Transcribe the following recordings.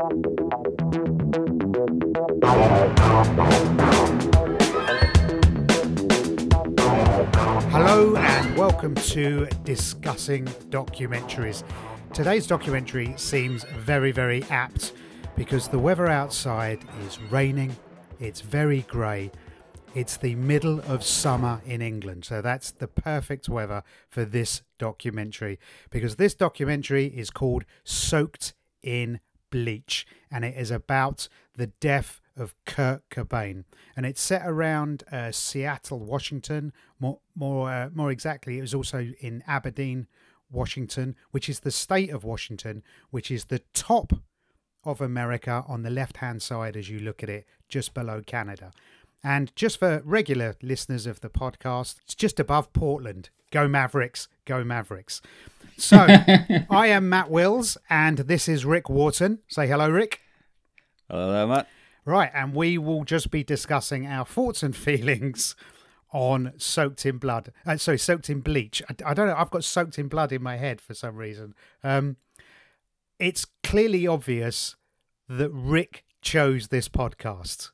Hello and welcome to Discussing Documentaries. Today's documentary seems very, very apt because the weather outside is raining, it's very grey, it's the middle of summer in England, so that's the perfect weather for this documentary because this documentary is called Soaked in Bleach and it is about the death of Kurt Cobain, and it's set around uh, Seattle, Washington. More, more, uh, more exactly, it was also in Aberdeen, Washington, which is the state of Washington, which is the top of America on the left-hand side as you look at it, just below Canada. And just for regular listeners of the podcast, it's just above Portland. Go Mavericks, go Mavericks. So, I am Matt Wills, and this is Rick Wharton. Say hello, Rick. Hello there, Matt. Right, and we will just be discussing our thoughts and feelings on Soaked in Blood. Uh, sorry, Soaked in Bleach. I, I, don't know. I've got Soaked in Blood in my head for some reason. Um, it's clearly obvious that Rick chose this podcast.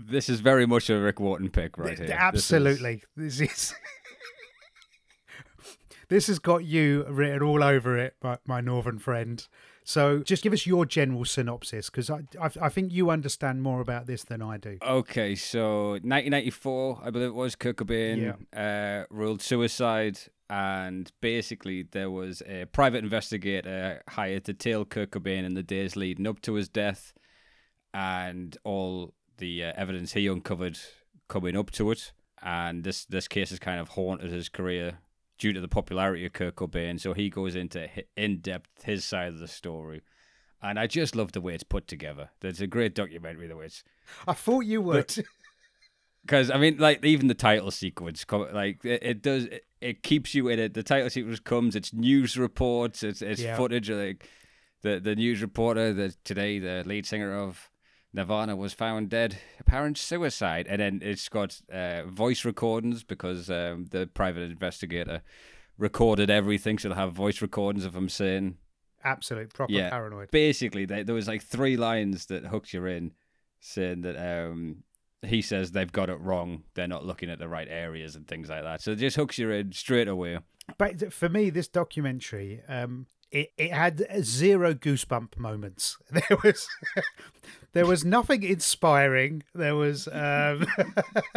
This is very much a Rick Wharton pick, right here. Absolutely. This is. This, is this has got you written all over it, my, my northern friend. So just give us your general synopsis because I, I, I think you understand more about this than I do. Okay, so 1994, I believe it was, Kurt Cobain yeah. uh, ruled suicide, and basically there was a private investigator hired to tail Kurt Cobain in the days leading up to his death, and all the uh, evidence he uncovered coming up to it. And this this case has kind of haunted his career due to the popularity of Kurt Cobain. So he goes into in depth his side of the story. And I just love the way it's put together. It's a great documentary, the way it's. I thought you would. Because I mean, like even the title sequence, like it, it does, it, it, keeps you in it. The title sequence comes. It's news reports. It's it's yeah. footage of like the the news reporter that today the lead singer of Nirvana was found dead, apparent suicide, and then it's got uh, voice recordings because um, the private investigator recorded everything, so they'll have voice recordings of him saying, "Absolute proper yeah, paranoid." Basically, they, there was like three lines that hooked you in, saying that um, he says they've got it wrong, they're not looking at the right areas and things like that. So it just hooks you in straight away. But for me, this documentary, um, it, it had zero goosebump moments. There was there was nothing inspiring. There was um,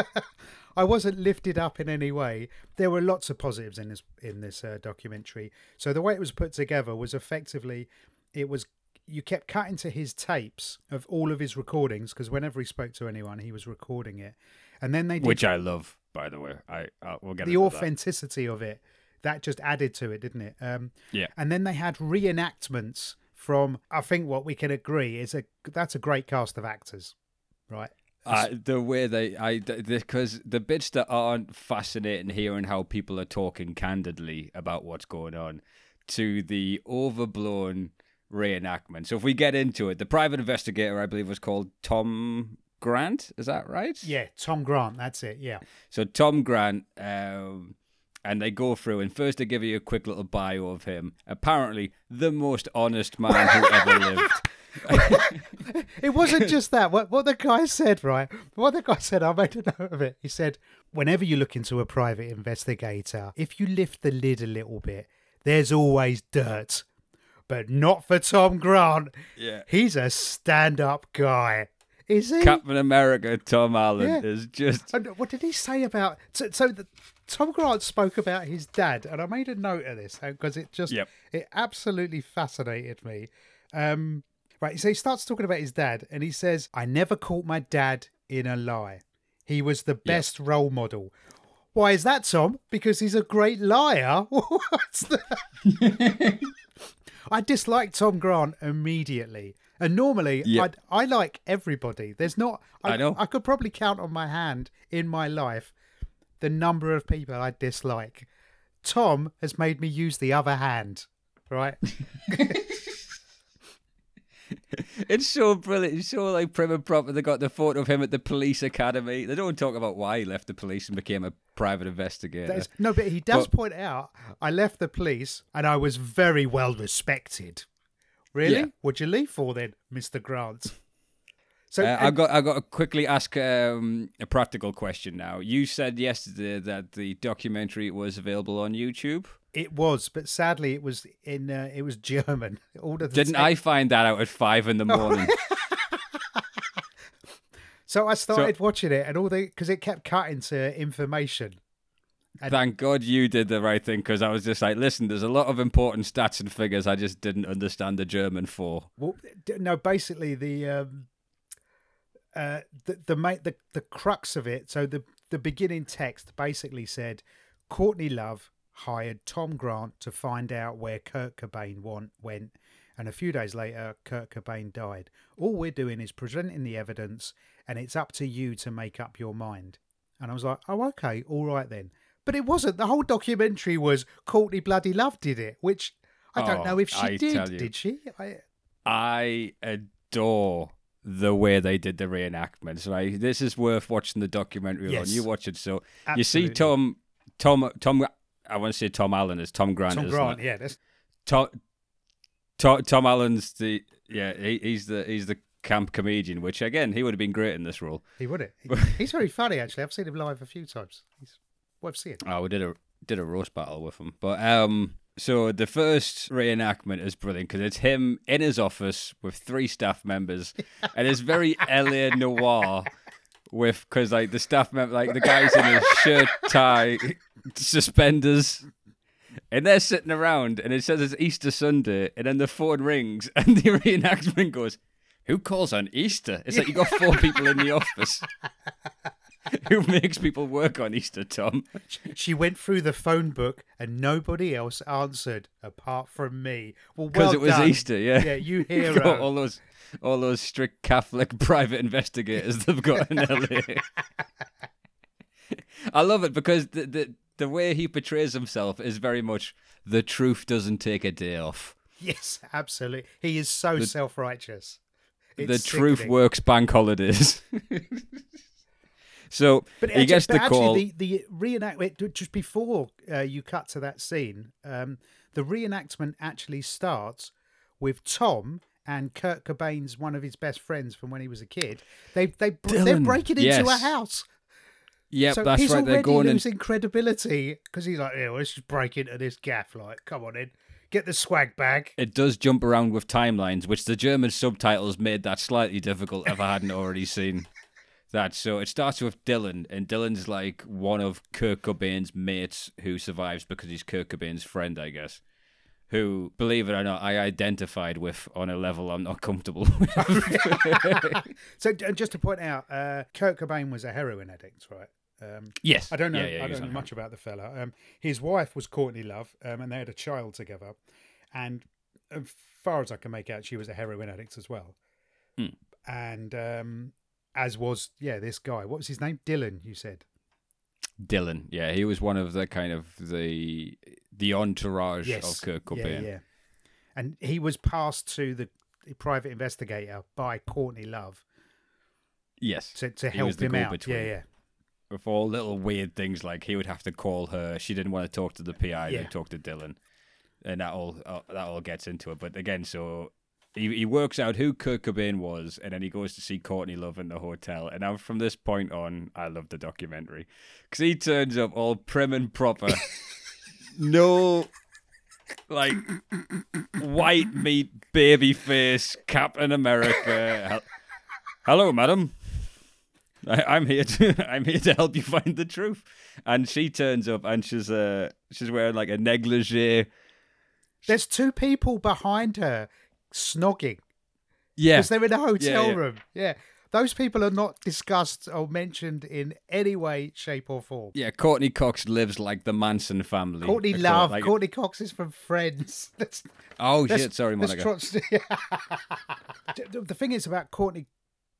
I wasn't lifted up in any way. There were lots of positives in this in this uh, documentary. So the way it was put together was effectively it was you kept cutting to his tapes of all of his recordings because whenever he spoke to anyone, he was recording it, and then they did, which I love, by the way. I uh, we'll get the authenticity that. of it that just added to it, didn't it? Um, yeah. And then they had reenactments from. I think what we can agree is a that's a great cast of actors, right? Uh, the way they, I, because the bits that aren't fascinating, hearing how people are talking candidly about what's going on, to the overblown reenactment. So if we get into it, the private investigator, I believe, was called Tom Grant. Is that right? Yeah, Tom Grant. That's it. Yeah. So Tom Grant, um, and they go through and first they give you a quick little bio of him. Apparently, the most honest man who ever lived. it wasn't just that. What what the guy said, right? What the guy said, I made a note of it. He said, whenever you look into a private investigator, if you lift the lid a little bit, there's always dirt. But not for Tom Grant. Yeah. He's a stand up guy. Is he? Captain America Tom Allen yeah. is just. And what did he say about? So, so the, Tom Grant spoke about his dad, and I made a note of this because it just yep. it absolutely fascinated me. Um, right, so he starts talking about his dad, and he says, "I never caught my dad in a lie. He was the best yep. role model." Why is that, Tom? Because he's a great liar. What's that? I dislike Tom Grant immediately. And normally, yep. I like everybody. There's not. I, I know. I could probably count on my hand in my life the number of people I dislike. Tom has made me use the other hand, right? it's so brilliant. It's so like prim and proper. They got the photo of him at the police academy. They don't talk about why he left the police and became a private investigator. no, but he does but, point out I left the police and I was very well respected. Really? Yeah. What'd you leave for then, Mister Grant? So Uh, I've got I've got to quickly ask um, a practical question now. You said yesterday that the documentary was available on YouTube. it was, but sadly, it was in uh, it was German. All of the Didn't I find that out at five in the morning? So I started watching it, and all the because it kept cutting to information. Thank God you did the right thing because I was just like, listen, there's a lot of important stats and figures I just didn't understand the German for. Well, no, basically the um, uh, the the, the the crux of it. So the the beginning text basically said, Courtney Love hired Tom Grant to find out where Kurt Cobain want, went, and a few days later, Kurt Cobain died. All we're doing is presenting the evidence, and it's up to you to make up your mind. And I was like, oh, okay, all right then. But it wasn't. The whole documentary was Courtney Bloody Love did it, which I don't Oh, know if she I did. Did she? I, I adore the way they did the reenactments. Right, this is worth watching the documentary Yes. on. You watch it, so you see Tom, Tom, Tom. I want to say Tom Allen is Tom Grant. Tom Grant, it? yeah, that's Tom, Tom, Tom Allen's the yeah. He, he's the he's the camp comedian, which again he would have been great in this role. He would it. He's very funny actually. I've seen him live a few times. He's worth seeing. Oh, we did a did a roast battle with him. But um, so the first reenactment is brilliant because it's him in his office with three staff members, and it's very LA noir. With because like the staff member, like the guys in his shirt, tie, suspenders, and they're sitting around, and it says it's Easter Sunday, and then the phone rings, and the reenactment goes, "Who calls on Easter?" It's like you got four people in the office. Who makes people work on Easter, Tom? She went through the phone book and nobody else answered apart from me. Well, because well it was done. Easter. Yeah, Yeah, you Got hero. all those all those strict Catholic private investigators they've got in LA. I love it because the, the the way he portrays himself is very much the truth doesn't take a day off. Yes, absolutely. He is so self-righteous. the It's truth sickening. works bank holidays. So But he actually, gets the call. actually, the, the reenactment just before uh, you cut to that scene, um, the reenactment actually starts with Tom and Kurt Cobain's one of his best friends from when he was a kid. They they br- they're Dylan, breaking into a house. Yep, so that's he's right. They're going in. losing credibility because he's like, yeah, well, let's just break into this gaff. Like, come on in, get the swag bag. It does jump around with timelines, which the German subtitles made that slightly difficult if I hadn't already seen that. So it starts with Dylan, and Dylan's like one of Kurt Cobain's mates who survives because he's Kurt Cobain's friend, I guess. Who, believe it or not, I identified with on a level I'm not comfortable with. So, just to point out, uh, Kurt Cobain was a heroin addict, right? Um, yes, I don't know. Yeah, yeah, I don't know much about the fella. Um, his wife was Courtney Love, um, and they had a child together. And as far as I can make out, she was a heroin addict as well. Hmm. And um, as was yeah, this guy. What was his name? Dylan. You said. Dylan. Yeah, he was one of the kind of the the entourage Yes. of Kurt Yeah, Cobain. yeah. And he was passed to the private investigator by Courtney Love Yes, to, to He help him out. go-between. Yeah, yeah. with all little weird things like he would have to call her. She didn't want to talk to the PI. Yeah. They talk to Dylan, and that all uh, that all gets into it. But again, so he he works out who Kurt Cobain was, and then he goes to see Courtney Love in the hotel. And now from this point on, I love the documentary because he turns up all prim and proper, no. Like white meat, baby face, Captain America. Hello, madam. I, I'm here to I'm here to help you find the truth. And she turns up and she's uh she's wearing like a negligee. There's two people behind her snogging. Yeah. because they're in a hotel yeah. room. Yeah, those people are not discussed or mentioned in any way, shape, or form. Yeah, Courtney Cox lives like the Manson family. Courtney Love, like- Courtney Cox is from Friends. That's, Oh that's- shit, sorry, Monica. the thing is about Courtney,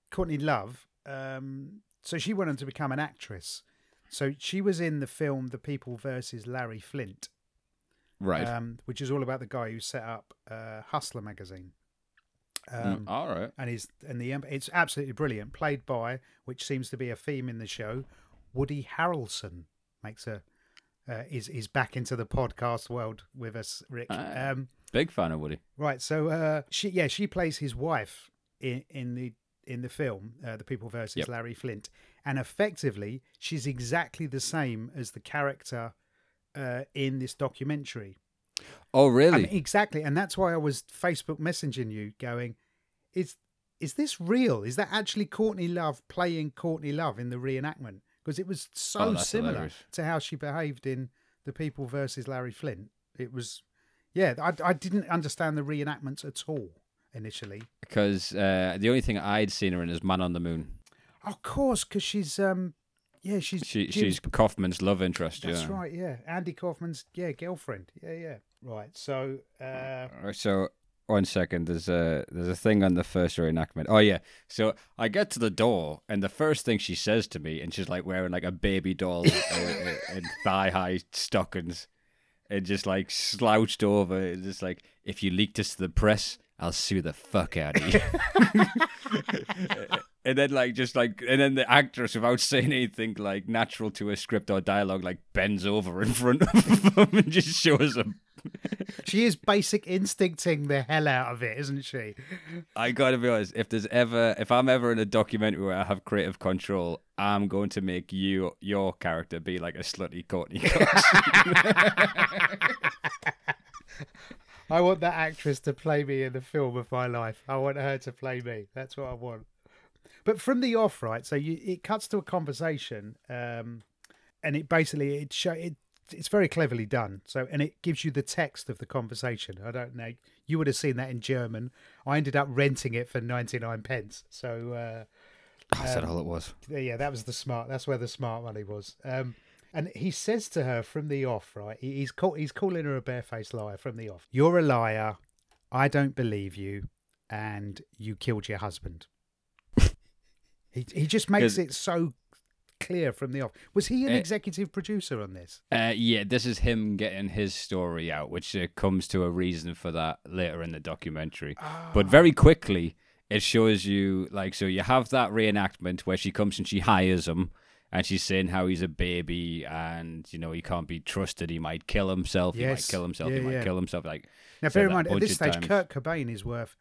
Courtney Love. Um, so she went on to become an actress. So she was in the film The People versus Larry Flynt, right. um, which is all about the guy who set up uh, Hustler magazine. Mm, Um, all right. and he's and the it's absolutely brilliant. Played by, which seems to be a theme in the show, Woody Harrelson makes a uh, is is back into the podcast world with us, Rick. Ah. Um, Big fan of Woody. Right. So uh, she, yeah, she plays his wife in in the in the film, uh, The People versus Yep. Larry Flynt, and effectively, she's exactly the same as the character uh, in this documentary. Oh, I really? mean, exactly, and that's why I was Facebook messaging you, going, "Is is this real? Is that actually Courtney Love playing Courtney Love in the reenactment? Because it was so Oh, similar hilarious. to how she behaved in The People versus Larry Flynt. It was, yeah, I, I didn't understand the reenactments at all initially. Because uh, the only thing I'd seen her in is Man on the Moon. Of course, because she's, um, yeah, she's She, she's Kaufman's love interest. That's yeah. right, yeah, Andy Kaufman's, yeah, girlfriend, yeah, yeah, right. So, uh, So one second, there's a there's a thing on the first reenactment. Oh yeah. So I get to the door, and the first thing she says to me, and she's like wearing like a baby doll uh, and thigh high stockings, and just like slouched over, and just like if you leak this to the press, I'll sue the fuck out of you. and then like just like and then the actress without saying anything like natural to a script or dialogue like bends over in front of him and just shows him she is basic instincting the hell out of it, isn't she? I gotta be honest. If there's ever, if I'm ever in a documentary where I have creative control, I'm going to make you, your character, be like a slutty Courtney Cox. I want that actress to play me in the film of my life. I want her to play me. That's what I want. But from the off, right? So you, it cuts to a conversation, um, and it basically it show it. It's very cleverly done. So and it gives you the text of the conversation. I don't know. You would have seen that in German. I ended up renting it for ninety nine pence. So uh, That's all it was. yeah, that was the smart. That's where the smart money was. Um, and he says to her from the off, right? He's call, he's calling her a barefaced liar from the off. You're a liar. I don't believe you, and you killed your husband. He he just makes it so clear from the off. Was he an Eh. executive producer on this? Uh, yeah, this is him getting his story out, which uh, comes to a reason for that later in the documentary. But very quickly, it shows you like so you have that reenactment where she comes and she hires him. And she's saying how he's a baby, and you know he can't be trusted. He might kill himself. He might Yes. kill himself. Yeah, he might yeah. kill himself. Like Now, bear in mind, at this stage, times. Kurt Cobain is worth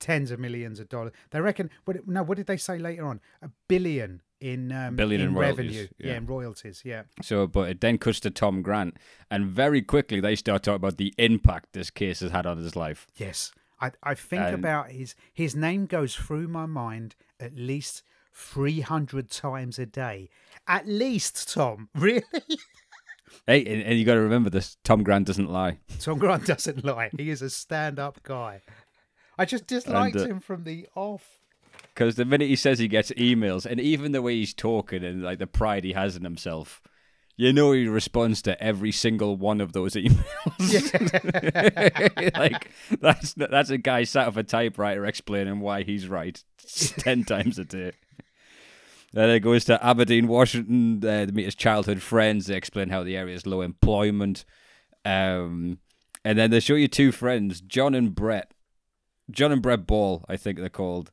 tens of millions of dollars. They reckon. What? No, what did they say later on? A billion in um, Billion in royalties, revenue. yeah. in royalties. Yeah. So, but it then cuts to Tom Grant, and very quickly they start talking about the impact this case has had on his life. Yes, I I think And- about his his name goes through my mind at least three hundred times a day. At least, Tom. Really? Hey, and, and you got to remember this: Tom Grant doesn't lie. Tom Grant doesn't lie. He is a stand-up guy. I just disliked uh, him from the off. Because the minute he says he gets emails, and even the way he's talking and like the pride he has in himself, you know he responds to every single one of those emails. like that's that's a guy sat with a typewriter explaining why he's right ten times a day. Then it goes to Aberdeen, Washington. Uh, to meet his childhood friends. They explain how the area is low employment. Um, and then they show you two friends, John and Brett. John and Brett Ball, I think they're called.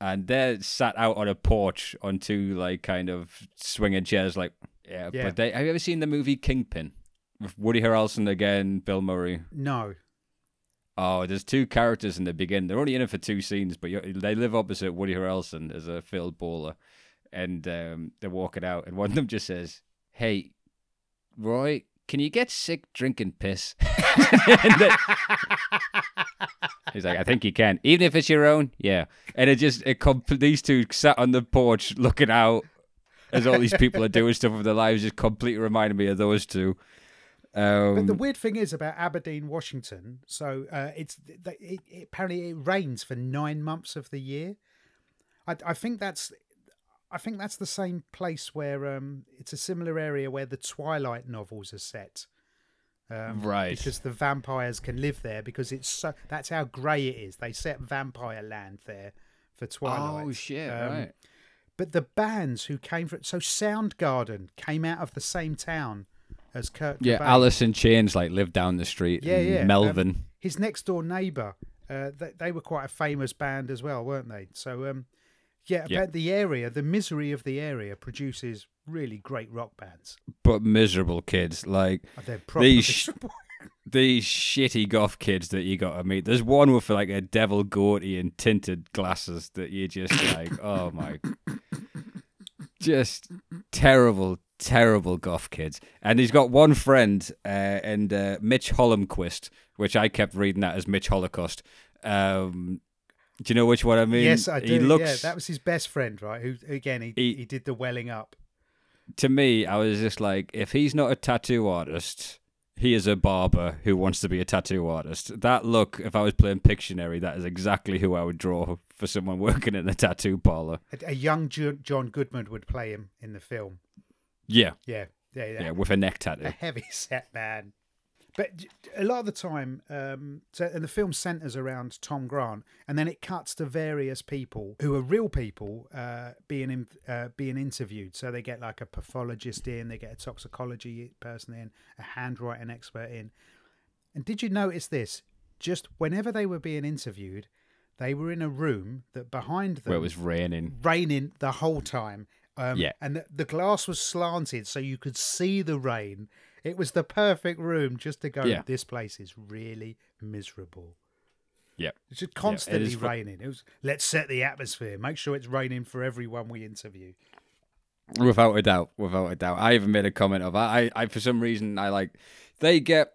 And they're sat out on a porch on two, like, kind of swinging chairs. Like, yeah. Yeah. But they, have you ever seen the movie Kingpin? With Woody Harrelson again, Bill Murray. No. Oh, there's two characters in the beginning. They're only in it for two scenes, but they live opposite Woody Harrelson as a field bowler, and um, they're walking out, and one of them just says, "Hey, Roy, can you get sick drinking piss?" Then- he's like, "I think you can, even if it's your own." Yeah, and it just it com- these two sat on the porch looking out as all these people are doing stuff with their lives, just completely reminded me of those two. Um, But the weird thing is about Aberdeen, Washington. So uh, it's it, it, apparently it rains for nine months of the year. I, I think that's I think that's the same place where um, it's a similar area where the Twilight novels are set. Um, Right. because the vampires can live there because it's so that's how grey it is. They set vampire land there for Twilight. oh shit! Um, right. But the bands who came from so Soundgarden came out of the same town as Kurt. Yeah, Cobain. Alice in Chains like lived down the street. Yeah, in yeah. um, Melvin. his next door neighbour, uh, they, they were quite a famous band as well, weren't they? So, um, yeah, Yeah. about the area, the misery of the area produces really great rock bands. but miserable kids. Like Uh, These sh- these shitty goth kids that you got to meet. There's one with like a devil goatee and tinted glasses that you just like, oh my, just terrible, terrible goth kids. And he's got one friend, uh, and uh, Mitch Holmquist, which I kept reading that as Mitch Holocaust. Um, do you know which one I mean? Yes, I do. He looks, yeah, that was his best friend, right? Who again he, he, he did the welling up. To me, I was just like, if he's not a tattoo artist, he is a barber who wants to be a tattoo artist. That look, if I was playing Pictionary, that is exactly who I would draw for someone working in a tattoo parlor. A, a young John Goodman would play him in the film. Yeah. Yeah. Yeah, yeah. yeah with a neck tattoo. A heavy set man. But a lot of the time, um, so, and the film centers around Tom Grant, and then it cuts to various people who are real people uh, being in, uh, being interviewed. So they get like a pathologist in, they get a toxicology person in, a handwriting expert in. And did you notice this? Just whenever they were being interviewed, they were in a room that behind them where it was raining, raining the whole time. Um, yeah, and the, the glass was slanted so you could see the rain it was the perfect room just to go. Yeah. This place is really miserable. Yeah, it's just constantly yeah, it raining. It was let's set the atmosphere. Make sure it's raining for everyone we interview. Without a doubt, without a doubt. I even made a comment of I, I for some reason I like they get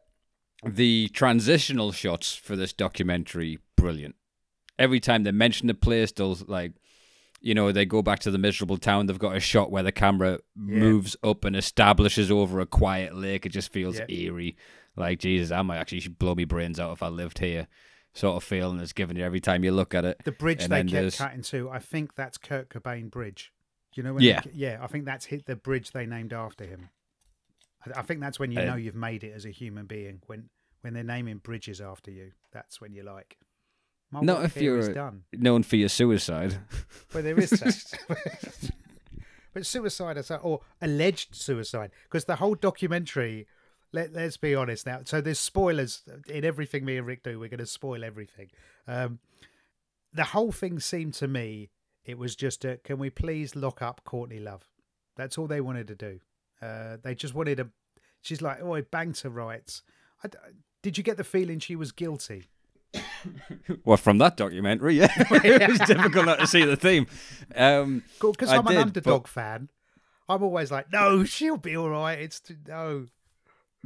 the transitional shots for this documentary brilliant. Every time they mention the place, they'll like you know, they go back to the miserable town. They've got a shot where the camera yeah. moves up and establishes over a quiet lake. It just feels yeah. eerie. Like, Jesus, I might actually blow my brains out if I lived here. Sort of feeling it's given you every time you look at it. The bridge and they kept there's... cutting to, I think that's Kurt Cobain Bridge. You know, yeah, they, yeah. I think that's hit the bridge they named after him. I, I think that's when you uh, know you've made it as a human being when when they're naming bridges after you. That's when you like. My Not if you're done. known for your suicide. Well, there is that. but suicide or alleged suicide, because the whole documentary. Let, let's be honest now. So there's spoilers in everything me and Rick do. We're going to spoil everything. Um, the whole thing seemed to me it was just a can we please lock up Courtney Love? That's all they wanted to do. Uh, they just wanted to. She's like, oh, I banged her rights. I, did you get the feeling she was guilty? well, from that documentary, yeah, it was difficult not to see the theme. Um, because I'm did, an underdog but... fan. I'm always like, no, she'll be all right. It's to, no.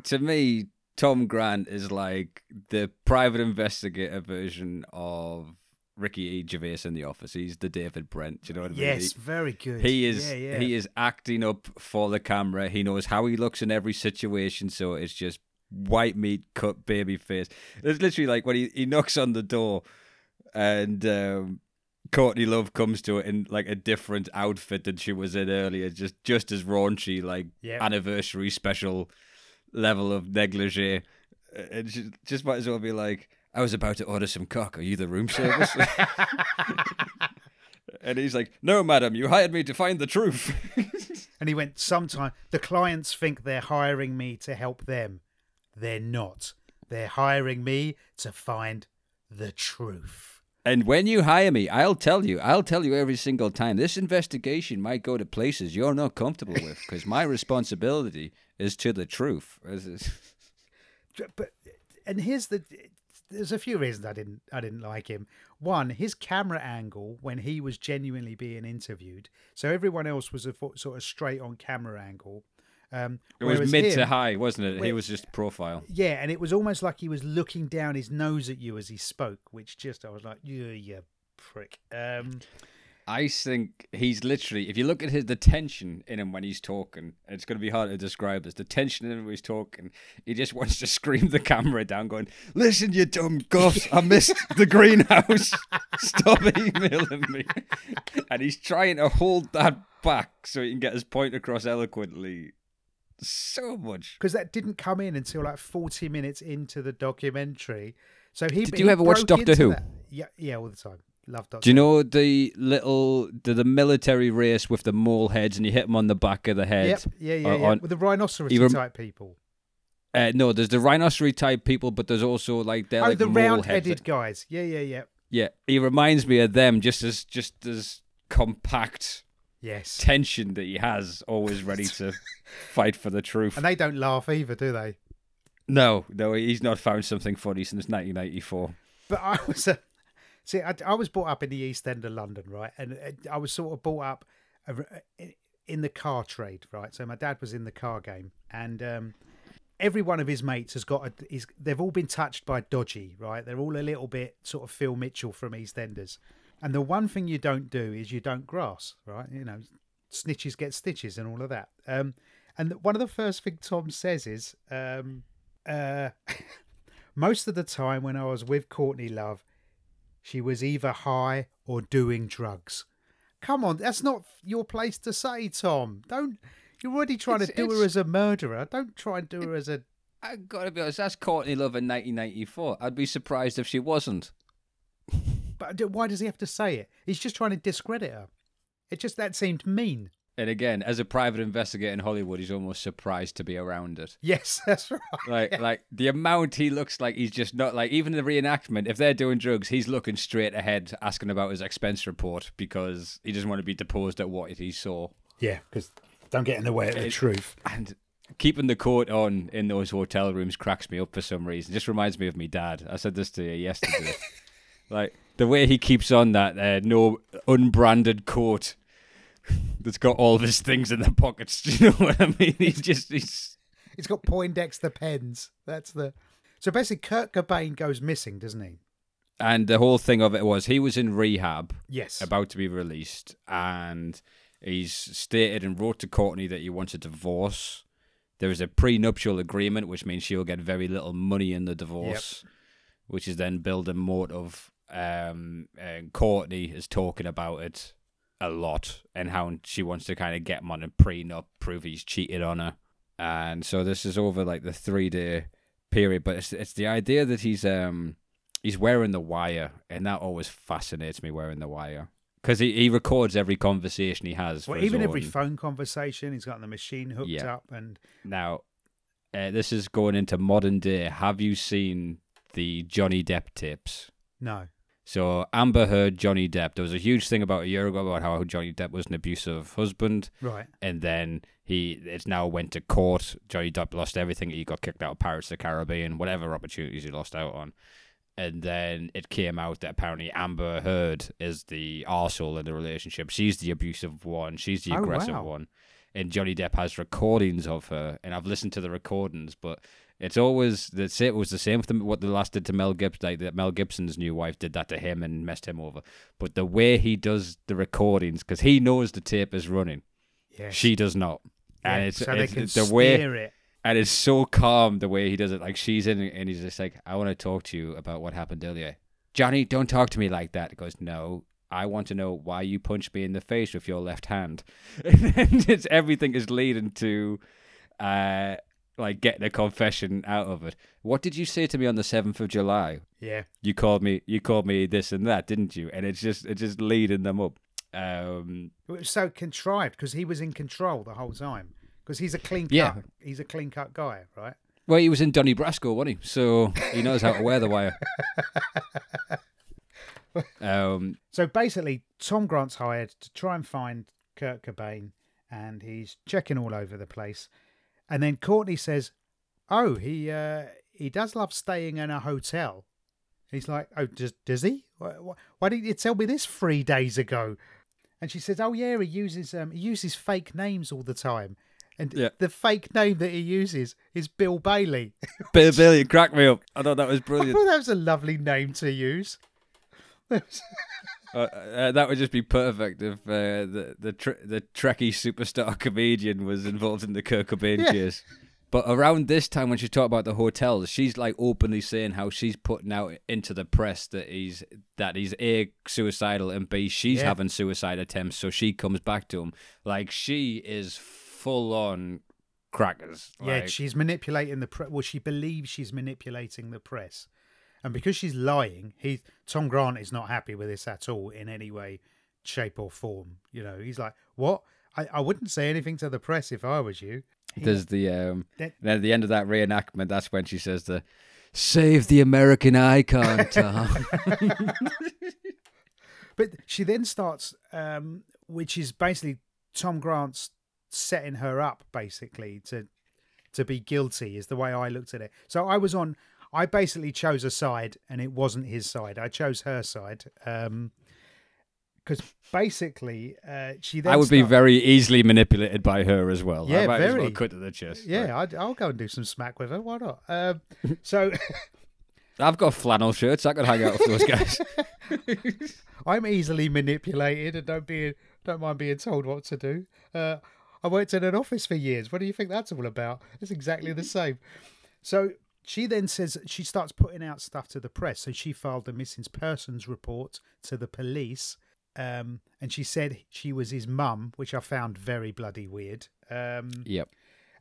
To me, Tom Grant is like the private investigator version of Ricky E. Gervais in The Office. He's the David Brent. Do you know what I mean? Yes, he, very good. He is. Yeah, yeah. He is acting up for the camera. He knows how he looks in every situation, so it's just white meat cut baby face. It's literally like when he, he knocks on the door and um, Courtney Love comes to it in like a different outfit than she was in earlier, just just as raunchy, like yep. anniversary special level of negligee. And she just might as well be like, I was about to order some cock. Are you the room service? and he's like, No, madam, you hired me to find the truth. and he went, Sometime the clients think they're hiring me to help them. They're not. They're hiring me to find the truth. And when you hire me, I'll tell you, I'll tell you every single time. This investigation might go to places you're not comfortable with because my responsibility is to the truth. but and here's the there's a few reasons I didn't I didn't like him. One, his camera angle when he was genuinely being interviewed. So everyone else was a sort of straight on camera angle. Um, it was mid him, to high, wasn't it? Where, he was just profile. Yeah, and it was almost like he was looking down his nose at you as he spoke, which just I was like, yeah, you prick. Um, I think he's literally, if you look at his the tension in him when he's talking, it's going to be hard to describe this. The tension in him when he's talking, he just wants to scream the camera down, going, "Listen, you dumb goss! I missed the greenhouse. Stop emailing me." and he's trying to hold that back so he can get his point across eloquently so much. Because that didn't come in until like 40 minutes into the documentary. So he did you ever watch doctor who? that. yeah yeah all the time. Love doctor do you know the little the, the military race with the mole heads and you hit them on the back of the head? Yep. yeah yeah, yeah. On, with the rhinoceros rem- type people. Uh, no there's the rhinoceros type people but there's also like they're oh, like the round-headed guys. Yeah yeah yeah. Yeah he reminds me of them just as just as compact yes tension that he has, always ready to fight for the truth. And they don't laugh either, do they? No, no, he's not found something funny since 1984. But I was, uh, see, I, I, was brought up in the East End of London, right, and uh, I was sort of brought up uh, in the car trade, right. So my dad was in the car game, and um, every one of his mates has got a. He's, they've all been touched by dodgy, right. They're all a little bit sort of Phil Mitchell from EastEnders, and the one thing you don't do is you don't grass, right. You know, snitches get stitches and all of that. Um, and one of the first things Tom says is, um, uh, most of the time when I was with Courtney Love, she was either high or doing drugs. Come on, that's not your place to say, Tom. Don't. You're already trying it's, to do her as a murderer. Don't try and do her as a. I gotta be honest. That's Courtney Love in 1994. I'd be surprised if she wasn't. But why does he have to say it? He's just trying to discredit her. It just that seemed mean. And again, as a private investigator in Hollywood, he's almost surprised to be around it. Yes, that's right. Like, yeah. like the amount he looks like he's just not like even the reenactment. If they're doing drugs, he's looking straight ahead, asking about his expense report because he doesn't want to be deposed at what he saw. Yeah, because don't get in the way of the it, truth. And keeping the coat on in those hotel rooms cracks me up for some reason. Just reminds me of me dad. I said this to you yesterday. like the way he keeps on that uh, no unbranded coat that's got all of his things in the pockets. Do you know what I mean? He's just he's he's got Poindexter pens. That's the so basically Kurt Cobain goes missing, doesn't he? And the whole thing of it was he was in rehab, yes, about to be released, and he's stated and wrote to Courtney that he wants a divorce. There is a prenuptial agreement, which means she'll get very little money in the divorce, yep. which is then building motive. Um, and Courtney is talking about it a lot and how she wants to kind of get him on a prenup, prove he's cheated on her. And so this is over like the three day period, but it's it's the idea that he's um he's wearing the wire, and that always fascinates me wearing the wire because he, he records every conversation he has. Well, even every phone conversation, he's got the machine hooked yeah. up. And now, uh, this is going into modern day. Have you seen the Johnny Depp tapes? No. So Amber Heard Johnny Depp. There was a huge thing about a year ago about how Johnny Depp was an abusive husband. Right. And then he it's now went to court. Johnny Depp lost everything. He got kicked out of Pirates of the Caribbean, whatever opportunities he lost out on. And then it came out that apparently Amber Heard is the arsehole in the relationship. She's the abusive one. She's the oh, aggressive oh, wow. one. And Johnny Depp has recordings of her, and I've listened to the recordings, but it's always the it was the same with what the last did to Mel Gibson. Like that Mel Gibson's new wife did that to him and messed him over. But the way he does the recordings, because he knows the tape is running, yes. she does not, yeah, and it's, so it's the way it. and it's so calm the way he does it. Like she's in, and he's just like, "I want to talk to you about what happened earlier." Johnny, don't talk to me like that. He goes, "No, I want to know why you punched me in the face with your left hand. and it's everything is leading to uh, like getting a confession out of it. What did you say to me on the seventh of July? Yeah, you called me. You called me this and that, didn't you? And it's just it's just leading them up. Um, it was so contrived because he was in control the whole time. Because he's a clean cut. Yeah. He's a clean cut guy, right? Well, he was in Donnie Brasco, wasn't he? So he knows how to wear the wire. um, so basically, Tom Grant's hired to try and find Kurt Cobain, and he's checking all over the place. And then Courtney says, "Oh, he uh, he does love staying in a hotel." He's like, "Oh, does does he? Why, why didn't you tell me this three days ago?" And she says, "Oh yeah, he uses um he uses fake names all the time." And yeah. the fake name that he uses is Bill Bailey. Bill Bailey cracked me up. I thought that was brilliant. I thought that was a lovely name to use. uh, uh, that would just be perfect if uh, the the tr- the Trekkie superstar comedian was involved in the Kurt Cobain yeah. case. But around this time, when she talked about the hotels, she's like openly saying how she's putting out into the press that he's that he's a suicidal and b she's yeah. having suicide attempts. So she comes back to him like she is full on crackers. Yeah, like, she's manipulating the press. Well, she believes she's manipulating the press and because she's lying, he Tom Grant is not happy with this at all in any way, shape or form. You know, he's like, "What? I, I wouldn't say anything to the press if I was you." He, There's the um. Then at the end of that reenactment, that's when she says the, "Save the American icon, Tom." but she then starts, um, which is basically Tom Grant's setting her up, basically to to be guilty is the way I looked at it. So I was on. I basically chose a side, and it wasn't his side. I chose her side. Um, because basically, uh, she then I would be very easily manipulated by her as well. Yeah, I might as well very. cut to the chest. Yeah, I'd, I'll go and do some smack with her. Why not? Um, so I've got flannel shirts. I could hang out with those guys. I'm easily manipulated and don't be don't mind being told what to do. Uh, I worked in an office for years. What do you think that's all about? It's exactly the same. So she then says she starts putting out stuff to the press. So she filed a missing persons report to the police. Um, and she said she was his mum, which I found very bloody weird. Um, yep.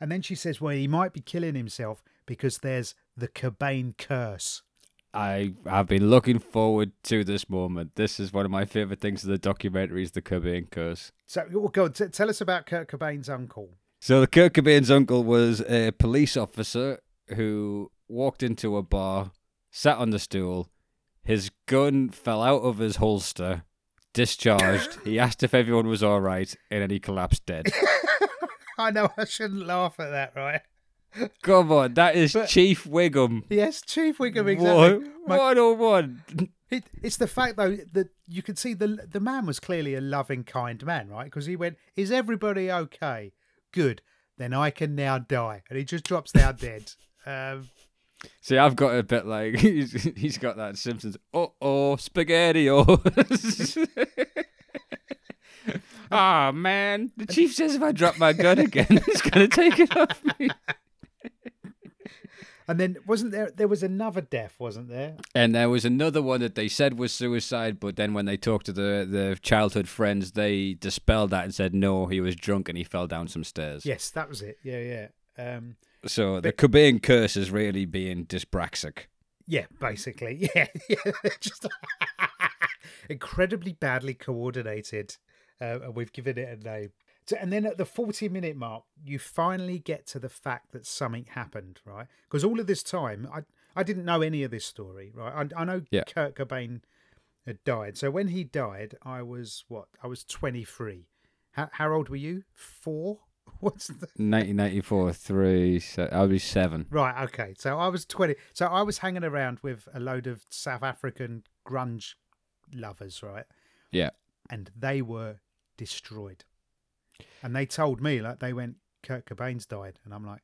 and then she says, well, he might be killing himself because there's the Cobain curse. I have been looking forward to this moment. This is one of my favorite things of the documentary is the Cobain curse. So, well, go on, t- tell us about Kurt Cobain's uncle. So the Kurt Cobain's uncle was a police officer who walked into a bar, sat on the stool, his gun fell out of his holster, discharged. he asked if everyone was all right, and then he collapsed dead. I know I shouldn't laugh at that, right? Come on, that is But- Chief Wiggum. Yes, Chief Wiggum, exactly. One- My- 101. It, it's the fact though that you can see the the man was clearly a loving, kind man, right? Because he went, "Is everybody okay? Good. Then I can now die," and he just drops down dead. Um, See, I've got a bit like he's, he's got that Simpsons. Oh oh, spaghetti Ah man, the chief says if I drop my gun again, he's gonna take it off me. and then wasn't there? There was another death, wasn't there? And there was another one that they said was suicide, but then when they talked to the the childhood friends, they dispelled that and said no, he was drunk and he fell down some stairs. Yes, that was it. Yeah, yeah. Um, So the Cobain curse is really being dyspraxic. yeah, basically, yeah, yeah. Just incredibly badly coordinated, uh, and we've given it a name. So, and then at the 40 minute mark, you finally get to the fact that something happened, right? Because all of this time, I I didn't know any of this story, right? I, I know Yeah. Kurt Cobain had died. So when he died, I was what? I was 23. How, how old were you? Four? What's the 1994, three. So I'll be seven. Right, okay. So I was 20. So I was hanging around with a load of South African grunge lovers, right? Yeah. And they were destroyed. And they told me, like, they went, Kurt Cobain's died. And I'm like,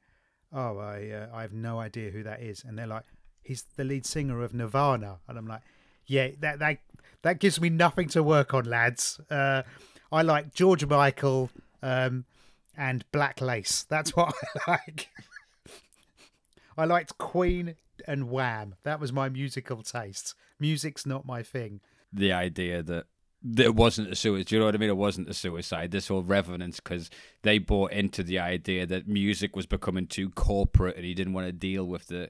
oh, I, uh, I have no idea who that is. And they're like, he's the lead singer of Nirvana. And I'm like, yeah, that, that, that gives me nothing to work on, lads. Uh, I like George Michael um, and Black Lace. That's what I like. I liked Queen and Wham. That was my musical taste. Music's not my thing. the idea that, it wasn't a suicide. Do you know what I mean? It wasn't a suicide. This whole revenance because they bought into the idea that music was becoming too corporate and he didn't want to deal with the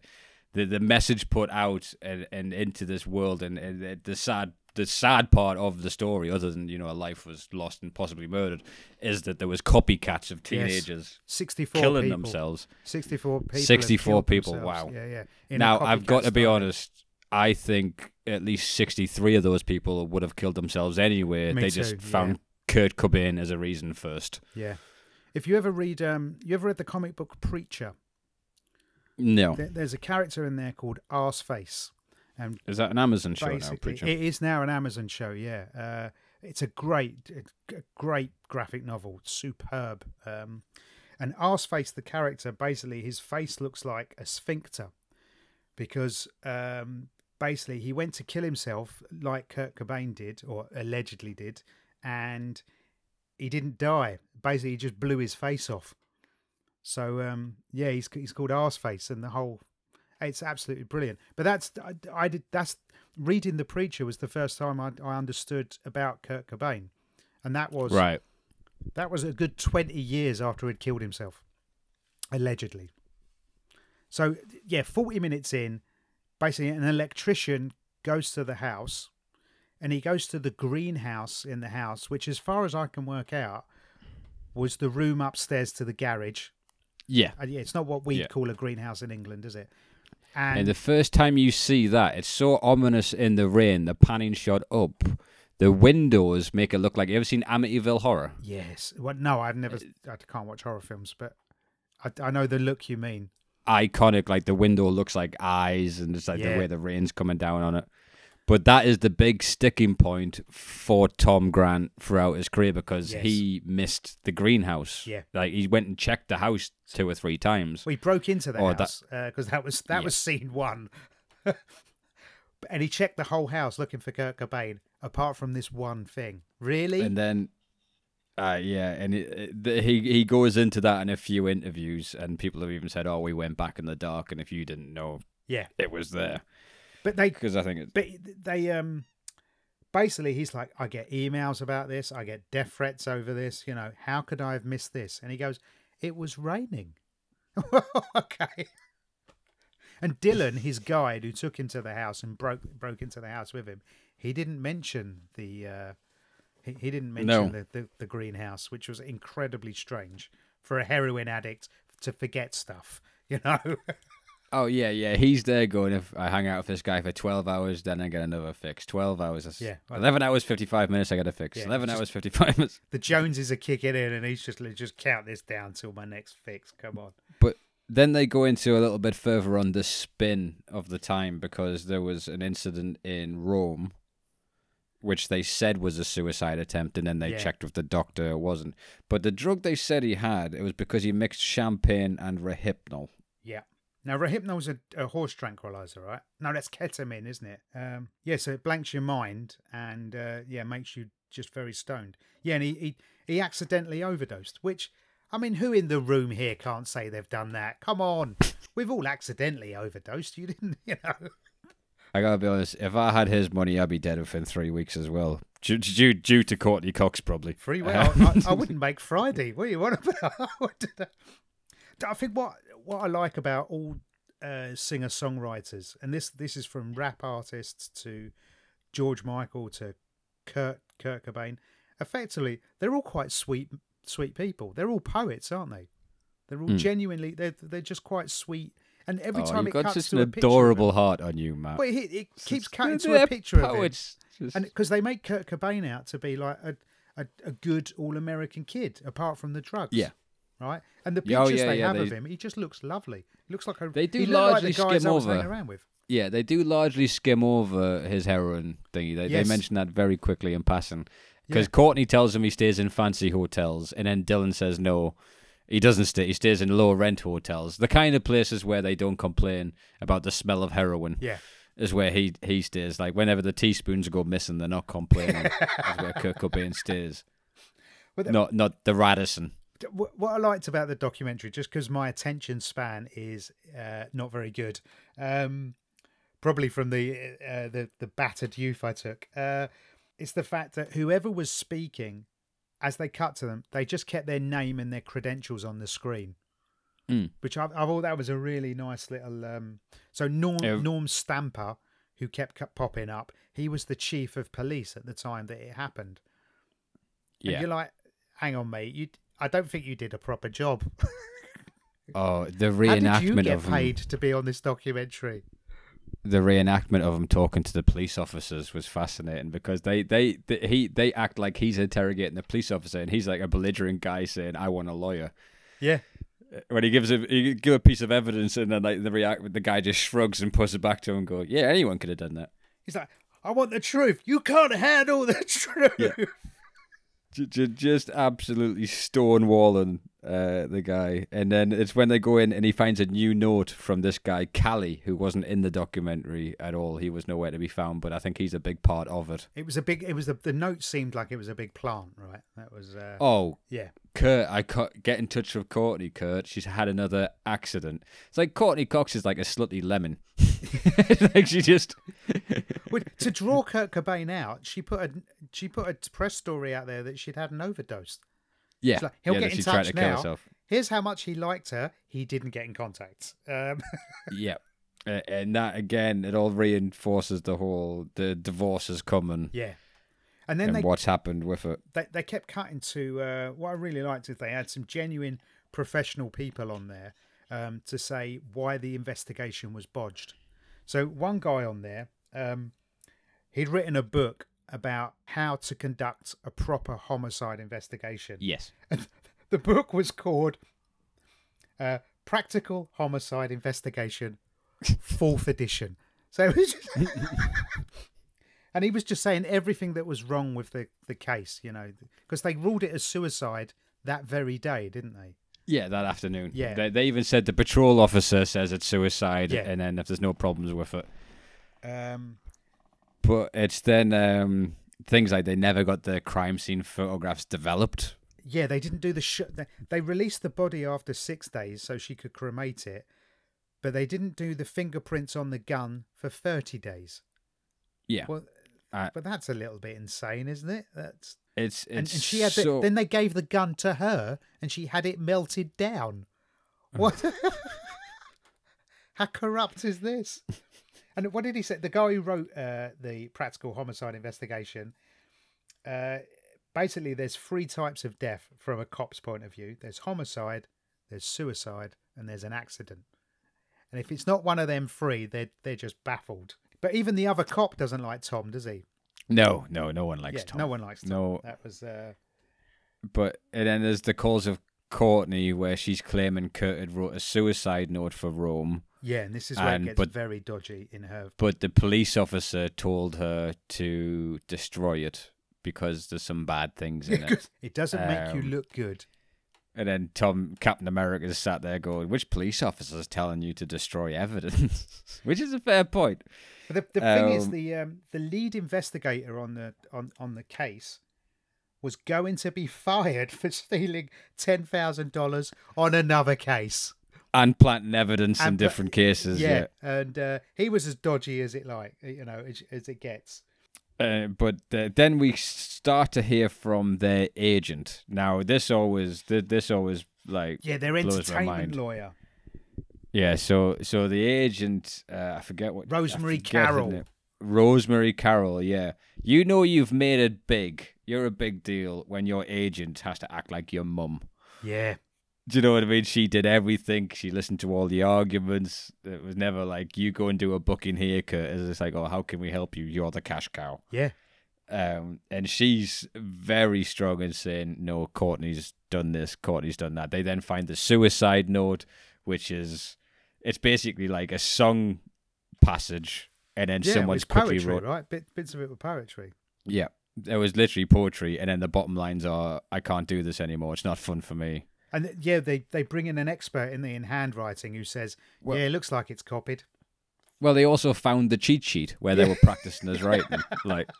the, the message put out and, and into this world and, and the sad the sad part of the story, other than you know a life was lost and possibly murdered, is that there was copycats of teenagers 64 killing people. themselves. 64 people. 64 people, themselves. wow. Yeah, yeah. In now I've got to be style. honest. I think at least sixty-three of those people would have killed themselves anyway. Me they too, just yeah. found Kurt Cobain as a reason first. Yeah. If you ever read, um, you ever read the comic book Preacher? No, There, there's a character in there called Arseface, and is that an Amazon show now? Preacher? it is now an Amazon show. Yeah, uh, it's a great, a great graphic novel, superb. Um, and Arseface, the character, basically his face looks like a sphincter because um, basically he went to kill himself like Kurt Cobain did, or allegedly did, and he didn't die. Basically, he just blew his face off. So um, yeah, he's he's called Arseface, and the whole it's absolutely brilliant. But that's I, I did that's reading the preacher was the first time I, I understood about Kurt Cobain, and that was right. that was a good 20 years after he'd killed himself, allegedly. So, yeah, 40 minutes in, basically, an electrician goes to the house and he goes to the greenhouse in the house, which, as far as I can work out, was the room upstairs to the garage. Yeah. Uh, yeah, it's not what we'd Yeah. call a greenhouse in England, is it? And And, the first time you see that, it's so ominous in the rain. The panning shot up, the windows make it look like. You ever seen Amityville Horror? yes, well, no, I've never, I can't watch horror films, but I, I know the look you mean. iconic. Like the window looks like eyes, and it's like Yeah. the way the rain's coming down on it. But that is the big sticking point for Tom Grant throughout his career because Yes. he missed the greenhouse. Yeah. like he went and checked the house two or three times. We broke into the that- house because that was that Yeah. was scene one, and he checked the whole house looking for Kurt Cobain, apart from this one thing. Really? And then, uh, yeah, and it, it, he he goes into that in a few interviews, and people have even said, "Oh, we went back in the dark, and if you didn't know, yeah, it was there." But they Because I think it's but they um basically he's like i get emails about this. I get death threats over this. You know how could i have missed this? And he goes it was raining. Okay. And dylan his guide who took him to the house and broke broke into the house with him he didn't mention the uh he, he didn't mention No. the, the the greenhouse which was incredibly strange for a heroin addict to forget stuff you know Oh yeah, yeah. He's there going. If I hang out with this guy for twelve hours, then I get another fix. Twelve hours. That's Yeah, well- Eleven hours, fifty-five minutes. I get a fix. Yeah, Eleven hours, fifty-five minutes. the joneses are kicking in and he's just just count this down till my next fix come on But then they go into a little bit further on the spin of the time because there was an incident in Rome, which they said was a suicide attempt, and then they Yeah. checked with the doctor it wasn't. But the drug they said he had, it was because he mixed champagne and Rohypnol. Yeah. Now, Rohypnol's a, a horse tranquilizer, right? No, that's ketamine, isn't it? Um, yeah, so it blanks your mind and, uh, yeah, makes you just very stoned. Yeah, and he, he, he accidentally overdosed, which, I mean, who in the room here can't say they've done that? Come on. We've all accidentally overdosed. You didn't, you know. I gotta be honest. If I had his money, I'd be dead within three weeks as well. Due, due, due to Courtney Cox, probably. Free will. I, I wouldn't make Friday. What do you want about? I- think what what I like about all uh, singer songwriters, and this this is from rap artists to George Michael to Kurt Kurt Cobain. Effectively, they're all quite sweet sweet people. They're all poets, aren't they? They're all Hmm. genuinely they're they're just quite sweet. And every oh, time it cuts to an a picture adorable heart on you, Matt. Well, it, it keeps cutting to a picture of him poets. Just- and because they make Kurt Cobain out to be like a a, a good all American kid, apart from the drugs. Yeah. Right. And the oh, pictures yeah, they yeah, have of him, he just looks lovely. He looks like a. They do largely like the skim over. around with. Yeah, they do largely skim over his heroin thingy. They, Yes. they mention that very quickly in passing. Because Yeah. Courtney tells him he stays in fancy hotels, and then Dylan says no, he doesn't stay. He stays in low rent hotels. The kind of places where they don't complain about the smell of heroin Yeah. is where he, he stays. Like whenever the teaspoons go missing, they're not complaining. is where Kurt Cobain stays. But the- Not not the Radisson. What what I liked about the documentary, just because my attention span is uh, not very good, um, probably from the uh, the the battered youth I took, uh, it's the fact that whoever was speaking, as they cut to them, they just kept their name and their credentials on the screen. Mm. Which I, I thought that was a really nice little. Um, so Norm Yeah. Norm Stamper, who kept popping up, he was the chief of police at the time that it happened. And Yeah. you're like, hang on, mate. You, I don't think you did a proper job. Oh, the reenactment How did you get of him. paid to be on this documentary? the reenactment of him talking to the police officers was fascinating because they they, they he they act like he's interrogating the police officer and he's like a belligerent guy saying I want a lawyer Yeah, uh, when he gives a he give a piece of evidence and then like the react the guy just shrugs and puts it back to him and go yeah anyone could have done that he's like, I want the truth. You can't handle the truth. Yeah. Just absolutely stonewalling uh, the guy. And then it's when they go in and he finds a new note from this guy, Cali, who wasn't in the documentary at all. He was nowhere to be found, but I think he's a big part of it. It was a big. It was the the note seemed like it was a big plant, right? That was. Uh, Oh, yeah, Kurt, I get in touch with Courtney, Kurt. She's had another accident. It's like Courtney Cox is like a slutty lemon. like she just. Well, to draw Kurt Cobain out, she put a she put a press story out there that she'd had an overdose. Yeah. Like, he'll yeah, get in touch to now. Here's how much he liked her. He didn't get in contact. Um, Yeah. And that again, it all reinforces the whole the divorce is coming yeah, and then and they what's happened with it. they, they kept cutting to uh, what I really liked is they had some genuine professional people on there um, to say why the investigation was bodged. So one guy on there, um, he'd written a book about how to conduct a proper homicide investigation. Yes. And the book was called uh, Practical Homicide Investigation, fourth edition. So it was just and he was just saying everything that was wrong with the, the case, you know, because they ruled it as suicide that very day, didn't they? Yeah, that afternoon. Yeah. They, they even said the patrol officer says it's suicide, Yeah. and then if there's no problems with it. Um, But it's then um, things like they never got the crime scene photographs developed. yeah, they didn't do the sh- they, they released the body after six days so she could cremate it, but they didn't do the fingerprints on the gun for thirty days. Yeah. Well, Uh, but that's a little bit insane, isn't it? That's It's it's and, and she had the, then they gave the gun to her and she had it melted down. What? How corrupt is this? And what did he say? The guy who wrote uh, the practical homicide investigation. Uh, basically, there's three types of death from a cop's point of view. There's homicide, there's suicide, and there's an accident. And if it's not one of them three, they're they're just baffled. But even the other cop doesn't like Tom, does he? no, no, no one likes yeah, Tom. no one likes Tom. No. that was. Uh, But and then there's the calls of Courtney where she's claiming Kurt had wrote a suicide note for Rome, Yeah, and this is where And- it gets but- very dodgy in her. but the police officer told her to destroy it because there's some bad things in it. it doesn't make you Um, look good. And then Tom Captain America is sat there going, "Which police officer is telling you to destroy evidence?" Which is a fair point. But the, the thing is, um, the um, the lead investigator on the on, on the case was going to be fired for stealing ten thousand dollars on another case. And planting evidence in And pla- different cases. yeah, Yeah. and uh, he was as dodgy as it like you know as, as it gets. Uh, but uh, then we start to hear from their agent. Now, this always, this always like, Yeah, their entertainment lawyer. yeah. So, so the agent, uh, I forget what Rosemary forget Carroll. Rosemary Carroll. Yeah, you know you've made it big. You're a big deal when your agent has to act like your mum. Yeah, Do you know what I mean? She did everything. She listened to all the arguments. It was never like you go and do a booking here, Kurt. It's just like, oh, how can we help you? You're the cash cow. yeah. Um, and she's very strong in saying, no, Courtney's done this, Courtney's done that. They then find the suicide note, which is, it's basically like a song passage, and then yeah, someone's it was quickly poetry, wrote, right? Bit, bits of it were poetry. yeah, it was literally poetry, and then the bottom lines are, I can't do this anymore. It's not fun for me. And yeah, they they bring in an expert in the in handwriting who says, Well- "Yeah, it looks like it's copied." Well, they also found the cheat sheet where they were practicing as writing. Like,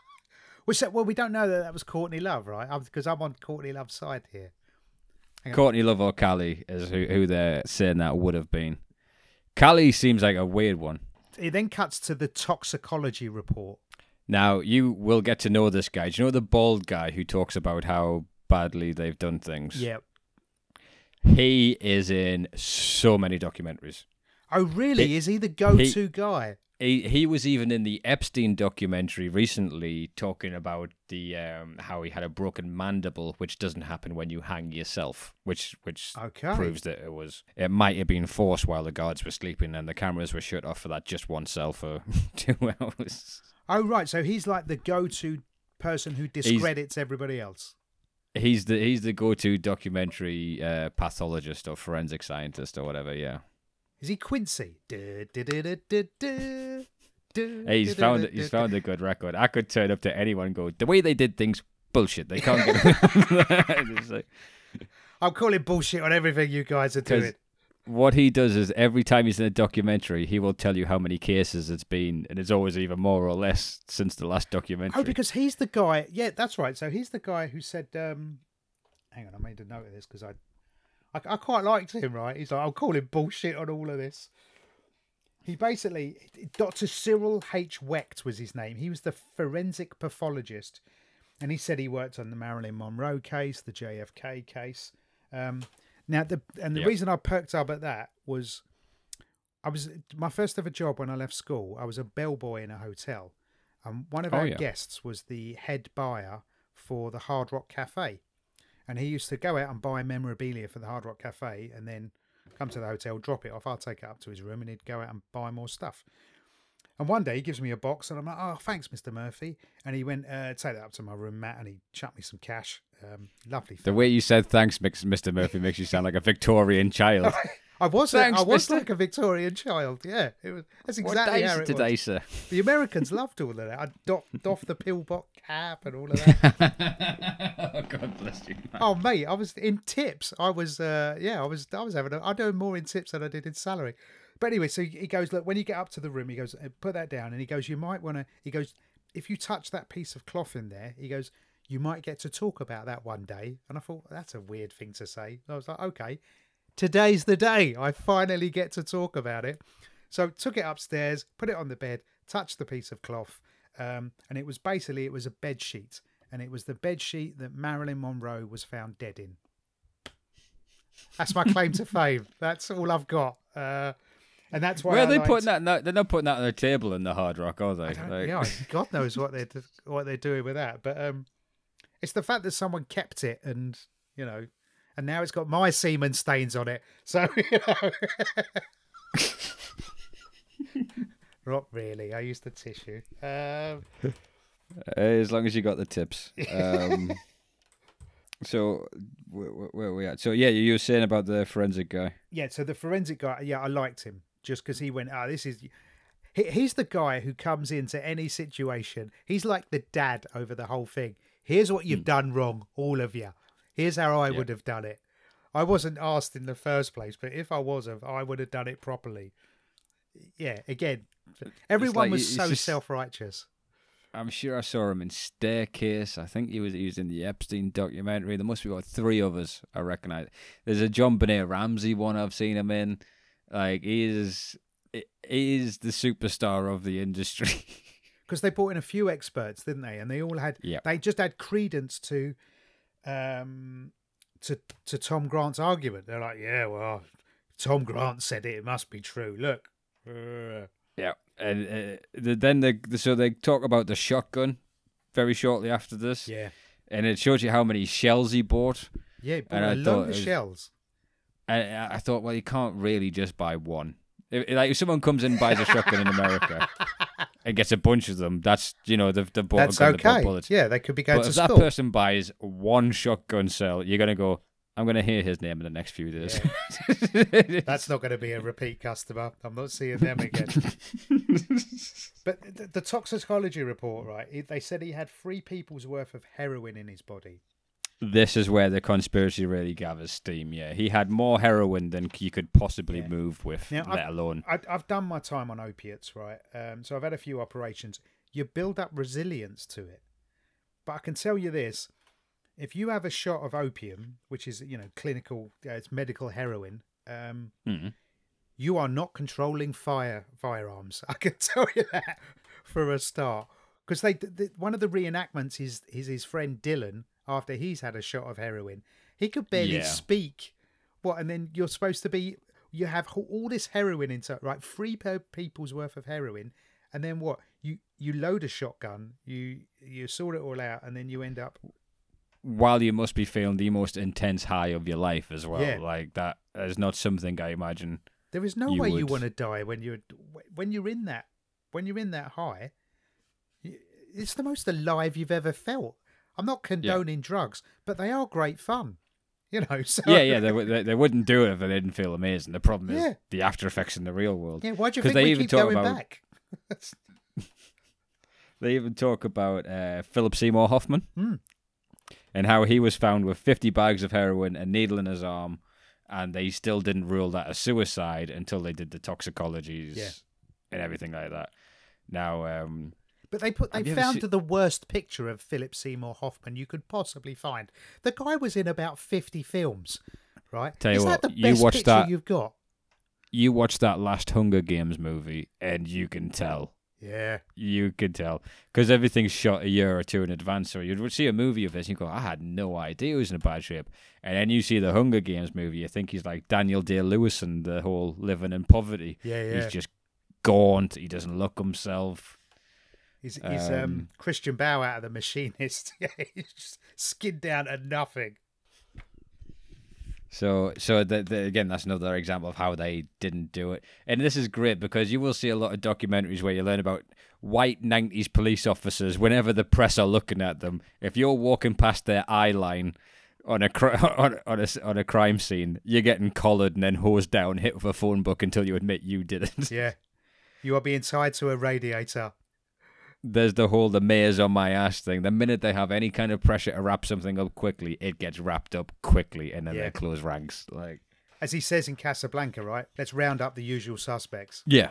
Which said, well, we don't know that that was Courtney Love, right? Because I'm on Courtney Love's side here. Courtney Love or Cali is who, who they're saying that would have been. Cali seems like a weird one. It then cuts to the toxicology report. Now, you will get to know this guy. Do you know the bald guy who talks about how badly they've done things? Yeah. He is in so many documentaries. Oh, really? He- Is he the go-to guy? He he was even in the Epstein documentary recently talking about the um, how he had a broken mandible, which doesn't happen when you hang yourself, which which Okay. proves that it was it might have been forced while the guards were sleeping and the cameras were shut off for that just one cell for two hours. Oh, right. So he's like the go-to person who discredits everybody else. He's the he's the go-to documentary uh, pathologist or forensic scientist or whatever. Yeah, Is he Quincy? Du- du- du- Hey, he's found he's found a good record. I could turn up to anyone and go the way they did things bullshit. They can't get like- I'm calling bullshit on everything you guys are doing. What he does is every time he's in a documentary, he will tell you how many cases it's been, and it's always even more or less since the last documentary. Oh, because he's the guy. Yeah, that's right. So he's the guy who said, um, "Hang on, I made a note of this because I, I, I quite liked him. Right? He's like, I'll call him bullshit on all of this." He basically, Dr. Cyril H. Wecht was his name. He was the forensic pathologist, and he said he worked on the Marilyn Monroe case, the JFK case. Um, now, the and the Yep. reason I perked up at that was, I was my first ever job when I left school. I was a bellboy in a hotel, and one of Oh, our yeah. guests was the head buyer for the Hard Rock Cafe, and he used to go out and buy memorabilia for the Hard Rock Cafe, and then come to the hotel, drop it off. I'll take it up to his room, and he'd go out and buy more stuff. And one day he gives me a box, and I'm like, "Oh, thanks, Mr. Murphy." And he went, uh, "Take that up to my room, Matt," and he chucked me some cash. Um, lovely. the way you said thanks, Mr. Murphy, makes you sound like a Victorian child. I was. Thanks, I was like a Victorian child. Yeah, it was. That's exactly what how it today, was. sir. The Americans loved all of that. I doffed off the pillbox cap and all of that. oh, God bless you. Man. Oh, mate, I was in tips. I was. uh Yeah, I was. I was having. A, I know more in tips than I did in salary. But anyway, so he goes. Look, when you get up to the room, he goes, uh, put that down, and he goes, you might want to. He goes, if you touch that piece of cloth in there, he goes, you might get to talk about that one day. And I thought that's a weird thing to say. I was like, okay today's the day. I finally get to talk about it. So took it upstairs, put it on the bed, touched the piece of cloth, um, and it was basically it was a bed sheet, and it was the bed sheet that Marilyn Monroe was found dead in. That's my claim to fame. That's all I've got. Uh, and that's why. Where are they liked... putting that? No, they're not putting that on the table in the Hard Rock, are they? Like... Yeah, God knows what they're what they're doing with that. But um, it's the fact that someone kept it, and you know, and now it's got my semen stains on it. So, you know. Not really. I used the tissue. Um, as long as you got the tips. Um, so where, where, are we at? So yeah, you were saying about the forensic guy. Yeah. So the forensic guy. Yeah, I liked him just because he went. Ah, oh, this is. he's the guy who comes into any situation. He's like the dad over the whole thing. Here's what you've mm. done wrong, all of you. Here's how I yeah. would have done it. I wasn't asked in the first place, but if I was, I would have done it properly. Yeah, again, everyone like, was so just, self-righteous. I'm sure I saw him in Staircase. I think he was he was in the Epstein documentary. There must be about three others I recognize. There's a JonBenét Ramsey one I've seen him in. Like he is, he is the superstar of the industry. Because they brought in a few experts, didn't they? And they all had, yeah. they just had credence to um, to to Tom Grant's argument. They're like, yeah, well, Tom Grant said it; it must be true. Look. Uh. Yeah, and uh, then they so they talk about the shotgun very shortly after this. Yeah, and it shows you how many shells he bought. Yeah, and I load of shells. I, I thought, well, you can't really just buy one. If, like if someone comes in and buys a shotgun in America, and gets a bunch of them, that's you know they've, they've bought that's a gun, okay. bullets. Yeah, they could be going but to if school. that person buys one shotgun cell, you're gonna go. I'm gonna hear his name in the next few days. Yeah. that's not going to be a repeat customer. I'm not seeing them again. but the, the toxicology report, right? They said he had three people's worth of heroin in his body this is where the conspiracy really gathers steam. Yeah, he had more heroin than you could possibly yeah. move with, now, let I've, alone. I've done my time on opiates, right? Um, so I've had a few operations. You build up resilience to it, but I can tell you this: if you have a shot of opium, which is you know clinical, uh, it's medical heroin, um, mm-hmm. you are not controlling fire firearms. I can tell you that for a start. Because they, the, one of the reenactments is is his friend Dylan after he's had a shot of heroin. He could barely yeah. speak. What? And then you're supposed to be. You have all this heroin into right, three per people's worth of heroin, and then what? You you load a shotgun, you you sort it all out, and then you end up. While you must be feeling the most intense high of your life as well, yeah. like that is not something I imagine. There is no you way would... you want to die when you're when you're in that when you're in that high. It's the most alive you've ever felt. I'm not condoning yeah. drugs, but they are great fun. You know, so yeah, yeah, they, they, they wouldn't do it if they didn't feel amazing. The problem is yeah. the after effects in the real world. Yeah, why do you think they we even keep going about, back? they even talk about uh, Philip Seymour Hoffman mm. and how he was found with 50 bags of heroin, a needle in his arm, and they still didn't rule that a suicide until they did the toxicologies yeah. and everything like that. Now, um, but they put they found seen... the worst picture of Philip Seymour Hoffman you could possibly find. The guy was in about fifty films, right? Tell you Is what, that the best you watch picture that, you've got? You watch that last Hunger Games movie, and you can tell. Yeah, you could tell because everything's shot a year or two in advance. So you'd see a movie of this, and you go, "I had no idea he was in a bad shape." And then you see the Hunger Games movie, you think he's like Daniel Day Lewis and the whole living in poverty. Yeah, yeah. He's just gaunt. He doesn't look himself. He's, he's um, um, Christian Bale out of the Machinist. he's just skinned down to nothing. So, so the, the, again, that's another example of how they didn't do it. And this is great because you will see a lot of documentaries where you learn about white 90s police officers whenever the press are looking at them. If you're walking past their eye line, on a, on, on a on a crime scene, you're getting collared and then hosed down, hit with a phone book until you admit you did it. Yeah. You are being tied to a radiator. There's the whole the mayor's on my ass thing. The minute they have any kind of pressure to wrap something up quickly, it gets wrapped up quickly, and then Yeah. they close ranks. Like, As he says in Casablanca, right? Let's round up the usual suspects. yeah,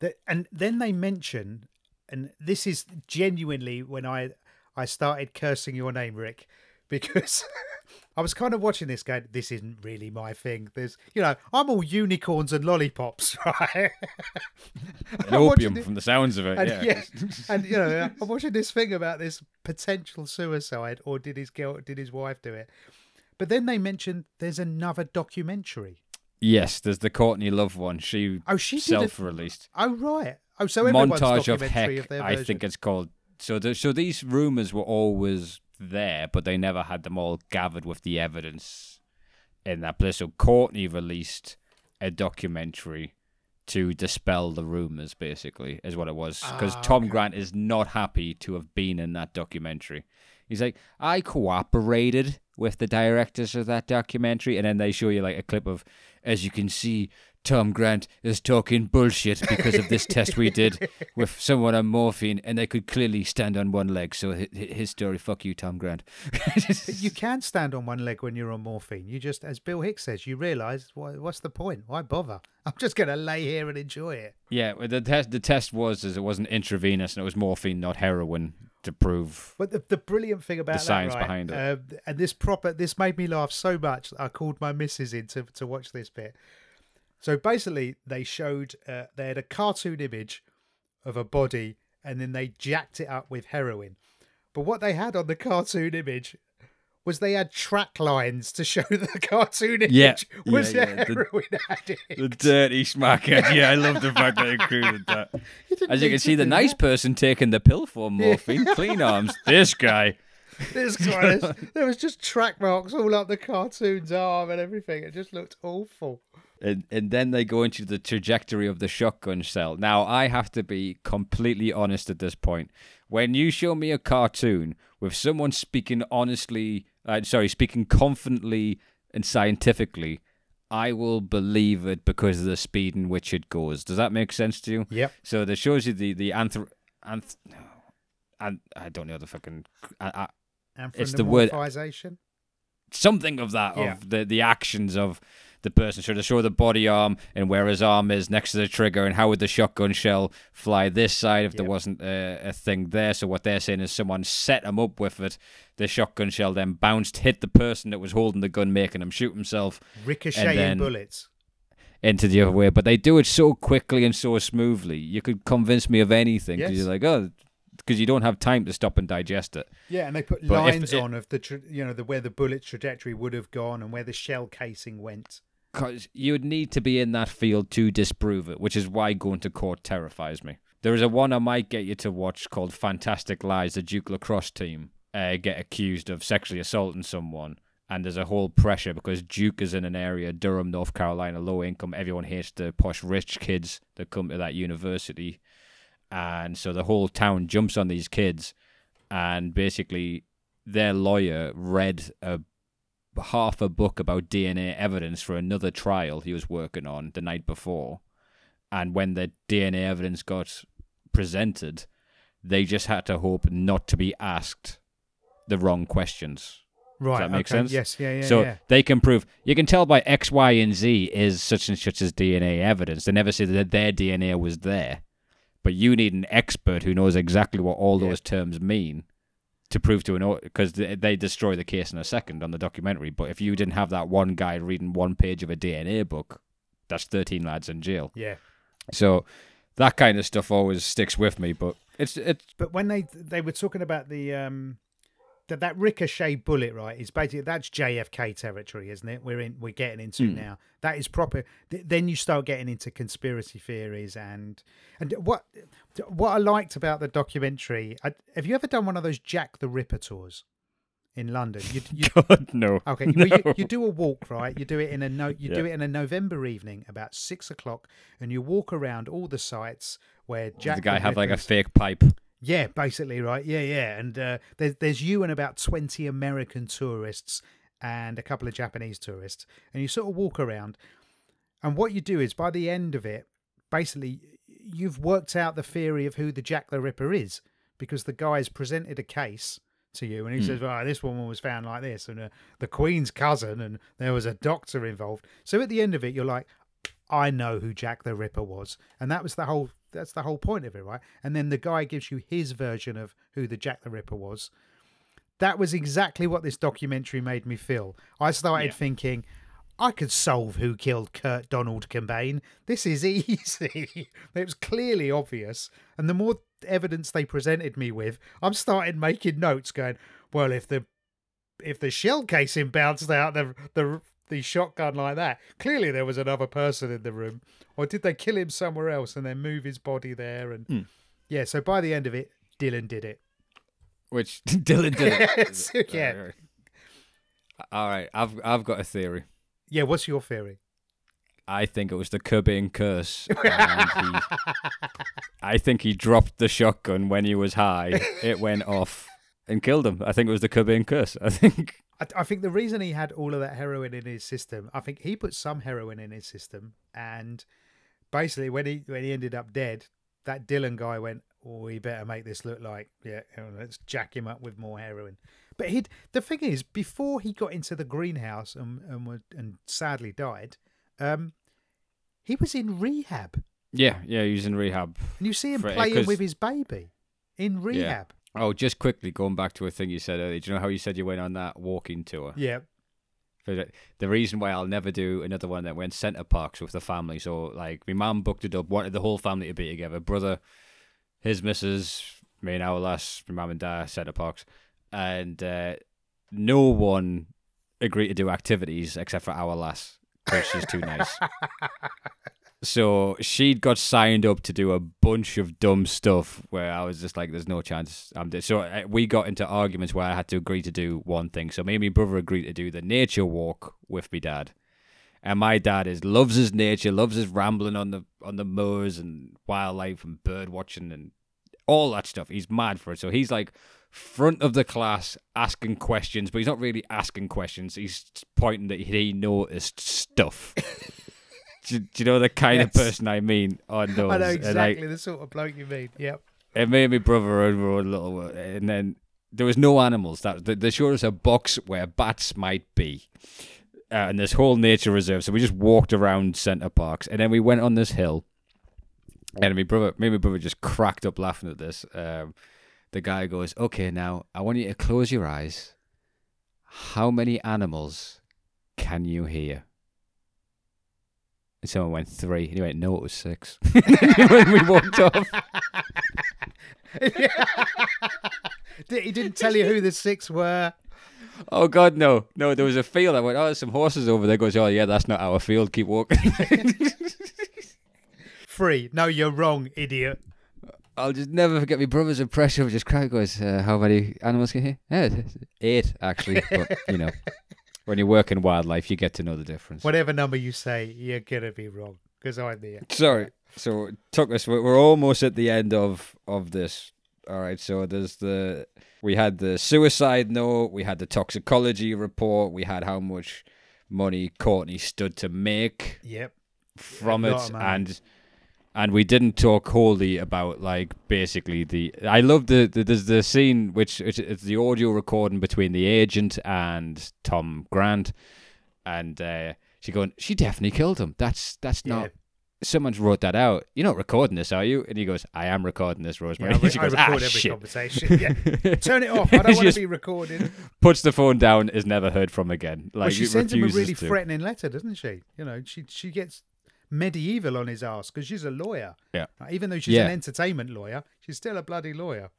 That, and then they mention, and this is genuinely when I I started cursing your name, Rick, because I was kind of watching this going, this isn't really my thing. There's, you know, I'm all unicorns and lollipops, right? and opium it- from the sounds of it. and, yeah. yeah, and you know, I'm watching this thing about this potential suicide, or did his girl, did his wife do it? But then they mentioned there's another documentary. Yes, there's the Courtney Love one. She Oh, she self-released. Oh, right. Oh, so montage of heck. of I think it's called. So, the, so these rumors were always there, but they never had them all gathered with the evidence in that place. So Courtney released a documentary to dispel the rumors, basically, is what it was. Because Ah, Tom okay. Grant is not happy to have been in that documentary. He's like, I cooperated with the directors of that documentary, and then they show you like a clip of, as you can see, Tom Grant is talking bullshit because of this test we did with someone on morphine, and they could clearly stand on one leg. So hi- hi- his story, fuck you, Tom Grant. You can stand on one leg when you're on morphine. You just, as Bill Hicks says, you realise what's the point? Why bother? I'm just going to lay here and enjoy it. yeah, well, the test the test was is it wasn't intravenous and it was morphine, not heroin, to prove. But the, the brilliant thing about that, science right, behind it. um, and this proper, this made me laugh so much. I called my missus in to, to watch this bit. So basically, they showed uh, they had a cartoon image of a body, and then they jacked it up with heroin. But what they had on the cartoon image was they had track lines to show the cartoon image Yeah, was yeah, yeah, the- heroin addict. The dirty schmacker. Yeah, I love the fact they included that. As you can see, the nice that. person taking the pill for morphine, clean arms. This guy. This guy, is- there was just track marks all up the cartoon's arm and everything. It just looked awful. And, and then they go into the trajectory of the shotgun shell. Now, I have to be completely honest at this point. When you show me a cartoon with someone speaking honestly, uh, sorry, speaking confidently and scientifically, I will believe it because of the speed in which it goes. Does that make sense to you? Yep. So that shows you the the anthr, anth, and I don't know the fucking uh, uh, It's the word- something of that Yeah. of the the actions of the person. So to show the body arm and where his arm is next to the trigger, and how would the shotgun shell fly this side if there wasn't a, a thing there? So what they're saying is someone set him up with it. The shotgun shell then bounced, hit the person that was holding the gun, making him shoot himself Ricocheting bullets. into the other way. But they do it so quickly and so smoothly. You could convince me of anything because Yes. you're like, oh, because you don't have time to stop and digest it. Yeah, and they put But lines it- on of the tra- you know the where the bullet trajectory would have gone and where the shell casing went. Because you would need to be in that field to disprove it, which is why going to court terrifies me. There is a one I might get you to watch called Fantastic Lies. The Duke Lacrosse team uh, get accused of sexually assaulting someone, and there's a whole pressure because Duke is in an area, Durham, North Carolina, low income. Everyone hates the posh rich kids that come to that university, and so the whole town jumps on these kids, and basically their lawyer read a half a book about DNA evidence for another trial he was working on the night before. And when the DNA evidence got presented, they just had to hope not to be asked the wrong questions. Right. that make okay, sense? Yes. Yeah. Yeah. so yeah. they can prove, you can tell by X, Y, and Z is such and such as DNA evidence. They never say that their DNA was there. But you need an expert who knows exactly what all Yeah. those terms mean to prove to an because they, they destroy the case in a second on the documentary. But if you didn't have that one guy reading one page of a DNA book, that's 13 lads in jail. Yeah. So that kind of stuff always sticks with me. But it's it's But when they they were talking about the um that that ricochet bullet, right, is basically that's JFK territory, isn't it? We're in we're getting into Hmm. now. That is proper. Th- then you start getting into conspiracy theories and and what what I liked about the documentary. I, have you ever done one of those Jack the Ripper tours in London? You, you, God no. Okay, no. well, you, you do a walk, right? You do it in a no, you do it in a November evening about six o'clock, and you walk around all the sites where Jack the guy have like a fake pipe. Yeah, basically, right? Yeah, yeah. And uh, there's there's you and about twenty American tourists, and a couple of Japanese tourists, and you sort of walk around. And what you do is, by the end of it, basically, you've worked out the theory of who the Jack the Ripper is because the guy's presented a case to you and he Hmm. says, "Well, this woman was found like this, and uh, the Queen's cousin, and there was a doctor involved." So at the end of it, you're like, "I know who Jack the Ripper was," and that was the whole. That's the whole point of it, right? And then the guy gives you his version of who the Jack the Ripper was. That was exactly what this documentary made me feel. I started Yeah. thinking, I could solve who killed Kurt Donald Cobain. This is easy. it was clearly obvious. And the more evidence they presented me with, I'm starting making notes going, well, if the if the shell casing bounced out the the the shotgun like that, clearly there was another person in the room. Or did they kill him somewhere else and then move his body there? And Hmm. yeah, so by the end of it, Dylan did it. Which Dylan did it. So, yeah. Right, right. All right, I've I've got a theory. Yeah, what's your theory? I think it was the Cobain curse. He, I think he dropped the shotgun when he was high. It went off and killed him. I think it was the Cobain curse. I think. I, I think the reason he had all of that heroin in his system, I think he put some heroin in his system, and basically when he when he ended up dead, that Dylan guy went, "Oh, we better make this look like yeah, let's jack him up with more heroin." But he the thing is, before he got into the greenhouse and and and sadly died, um, he was in rehab, Yeah, yeah, he was in rehab. and you see him For- playing 'cause- with his baby in rehab. Oh, just quickly going back to a thing you said earlier. Do you know how you said you went on that walking tour? Yeah, the reason why I'll never do another one that went Center Parcs with the family. So like my mum booked it up, wanted the whole family to be together. Brother, his missus, me and our lass, my mum and dad Center Parcs, and uh, no one agreed to do activities except for our lass because she's too nice. So she'd got signed up to do a bunch of dumb stuff where I was just like, "There's no chance I'm." So uh, we got into arguments where I had to agree to do one thing. So me and my brother agreed to do the nature walk with my dad, and my dad is loves his nature, loves his rambling on the on the moors and wildlife and bird watching and all that stuff. He's mad for it. So he's like front of the class asking questions, but he's not really asking questions. He's pointing that he noticed stuff. do, do you know the kind of person I mean on those? I know And, exactly the sort of bloke you mean. Yep. it made me brother and were a little, and then there was no animals. That they, they showed us a box where bats might be, uh, and this whole nature reserve. So we just walked around Center Parcs, and then we went on this hill. And my brother, me and my brother just cracked up laughing at this. Um, the guy goes, "Okay, now I want you to close your eyes. How many animals can you hear?" And someone went three, and he went, "No, it was six. when we walked off. He didn't tell you who the six were. Oh God, no, no! There was a field. I went, oh, there's some horses over there. Goes, oh yeah, that's not our field. Keep walking. Three. No, you're wrong, idiot. I'll just never forget my brother's impression of just crying. Goes, uh, how many animals can you hear? Yeah, eight actually. But you know, when you work in wildlife, you get to know the difference. Whatever number you say, you're gonna be wrong because I'm there. Sorry. So it took us. We're almost at the end of of this. All right. So there's the we had the suicide note. We had the toxicology report. We had how much money Courtney stood to make. Yep. from it and. And we didn't talk wholly about like basically the I love the, the there's the scene which it's, it's the audio recording between the agent and Tom Grant and uh she going she definitely killed him that's that's Yeah. not someone's wrote that out you're not recording this are you and he goes I am recording this Yeah, Rosemary I, re- she I goes record ah every shit conversation. Yeah. Turn it off. I don't want to be recorded. puts the phone down is never heard from again like well, she sends him a really to. threatening letter, doesn't she? You know, she she gets medieval on his ass because she's a lawyer. Yeah. Uh, Even though she's Yeah. an entertainment lawyer, she's still a bloody lawyer.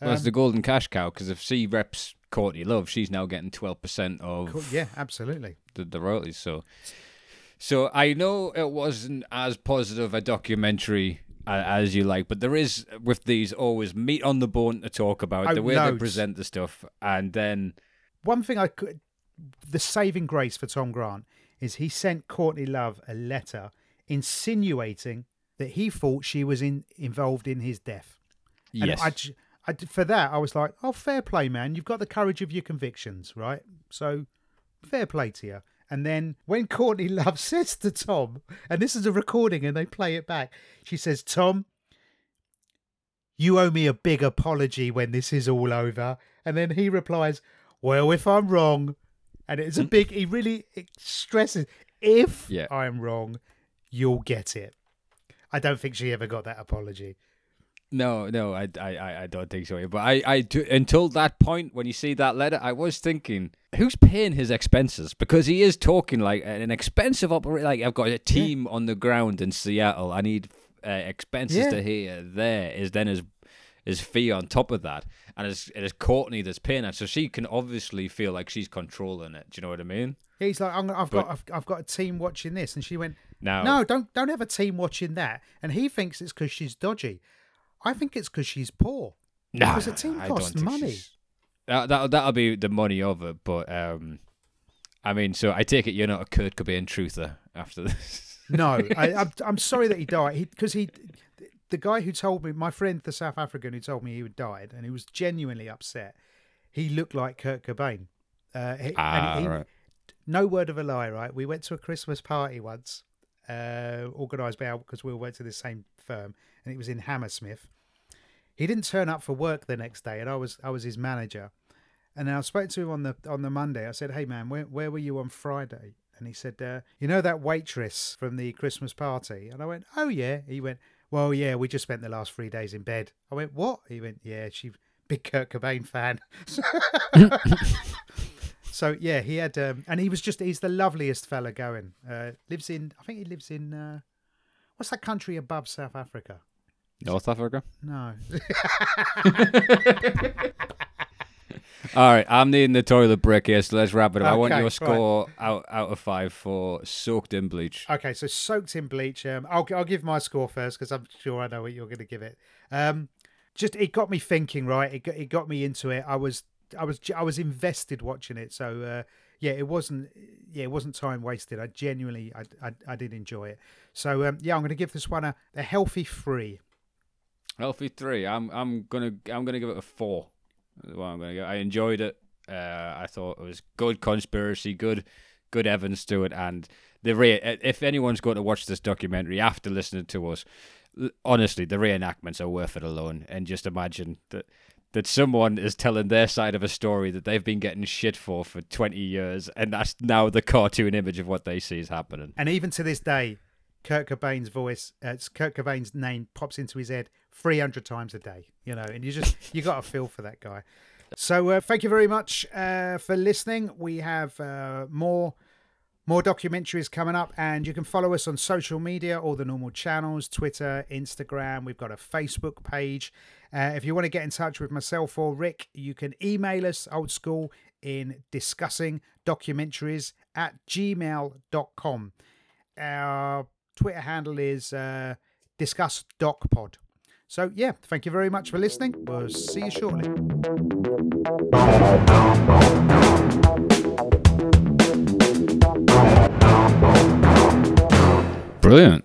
well, it's Um, the golden cash cow because if she reps Courtney Love, she's now getting twelve percent of. Yeah, absolutely. the, the royalties. So, so I know it wasn't as positive a documentary as you like, but there is with these always meat on the bone to talk about Oh, the way they present the stuff, and then One thing I could, the saving grace for Tom Grant is he sent Courtney Love a letter insinuating that he thought she was in involved in his death. And yes, I, I for that, I was like, oh, fair play, man. You've got the courage of your convictions, right? So fair play to you. And then when Courtney Love says to Tom, and this is a recording and they play it back, she says, Tom, you owe me a big apology when this is all over. And then he replies, Well, if I'm wrong, and it's a mm. big, he really stresses, if Yeah. I'm wrong, you'll get it. I don't think she ever got that apology. No, no, I, I, I- I don't think so. But I, I do, until that point, when you see that letter, I was thinking, who's paying his expenses? Because he is talking like an expensive operation. Like I've got a team on the ground in Seattle. I need uh, expenses Yeah. to here. There is then his his fee on top of that, and it's it is Courtney that's paying that. So she can obviously feel like she's controlling it. Do you know what I mean? He's like, I'm, I've But- got, I've, I've got a team watching this, and she went, Now, No, don't, don't have a team watching that. And he thinks it's because she's dodgy. I think it's because she's poor. no, because a team costs money. That that that'll be the money of it, but um, I mean, so I take it you're not a Kurt Cobain truther after this. No, I, I'm, I'm sorry that he died because he, the guy who told me, my friend, the South African who told me he had died, and he was genuinely upset. He looked like Kurt Cobain. Uh, he, Ah, he, right. No word of a lie, right? We went to a Christmas party once, uh, organised by because we all went to the same firm, and it was in Hammersmith. He didn't turn up for work the next day, and I was I was his manager. And I spoke to him on the on the Monday. I said, "Hey man, where where were you on Friday?" And he said, uh, "You know that waitress from the Christmas party?" And I went, "Oh yeah." He went, "Well, yeah, we just spent the last three days in bed." I went, "What?" He went, "Yeah, she big Kurt Cobain fan." so yeah, he had, um, and he was just he's the loveliest fella going. Uh, lives in, I think he lives in, uh, what's that country above South Africa? North Africa. No, All right, I'm needing the toilet break here, so let's wrap it up. I want Okay, your right. score out out of five for soaked in bleach. Okay, so soaked in bleach. Um, I'll I'll give my score first because I'm sure I know what you're going to give it. Um, just it got me thinking. Right, it got, it got me into it. I was I was I was invested watching it. So uh, yeah, it wasn't yeah it wasn't time wasted. I genuinely I I, I did enjoy it. So um, yeah, I'm going to give this one a, a healthy three. Healthy three. I'm I'm gonna I'm gonna give it a four. I'm gonna give. I enjoyed it. Uh, I thought it was good conspiracy, good good evidence to it, and the re- if anyone's going to watch this documentary after listening to us, honestly, the reenactments are worth it alone. And just imagine that that someone is telling their side of a story that they've been getting shit for for 20 years, and that's now the cartoon image of what they see is happening. And even to this day, Kurt Cobain's voice, uh, Kurt Cobain's name pops into his head 300 times a day, you know, and you just, you got a feel for that guy. So uh, thank you very much uh, for listening. We have uh, more more documentaries coming up, and you can follow us on social media, all the normal channels Twitter, Instagram. We've got a Facebook page. Uh, if you want to get in touch with myself or Rick, you can email us old school in discussing documentaries at gmail.com. Our Twitter handle is uh, discussdocpod. So, yeah, thank you very much for listening. We'll see you shortly. Brilliant.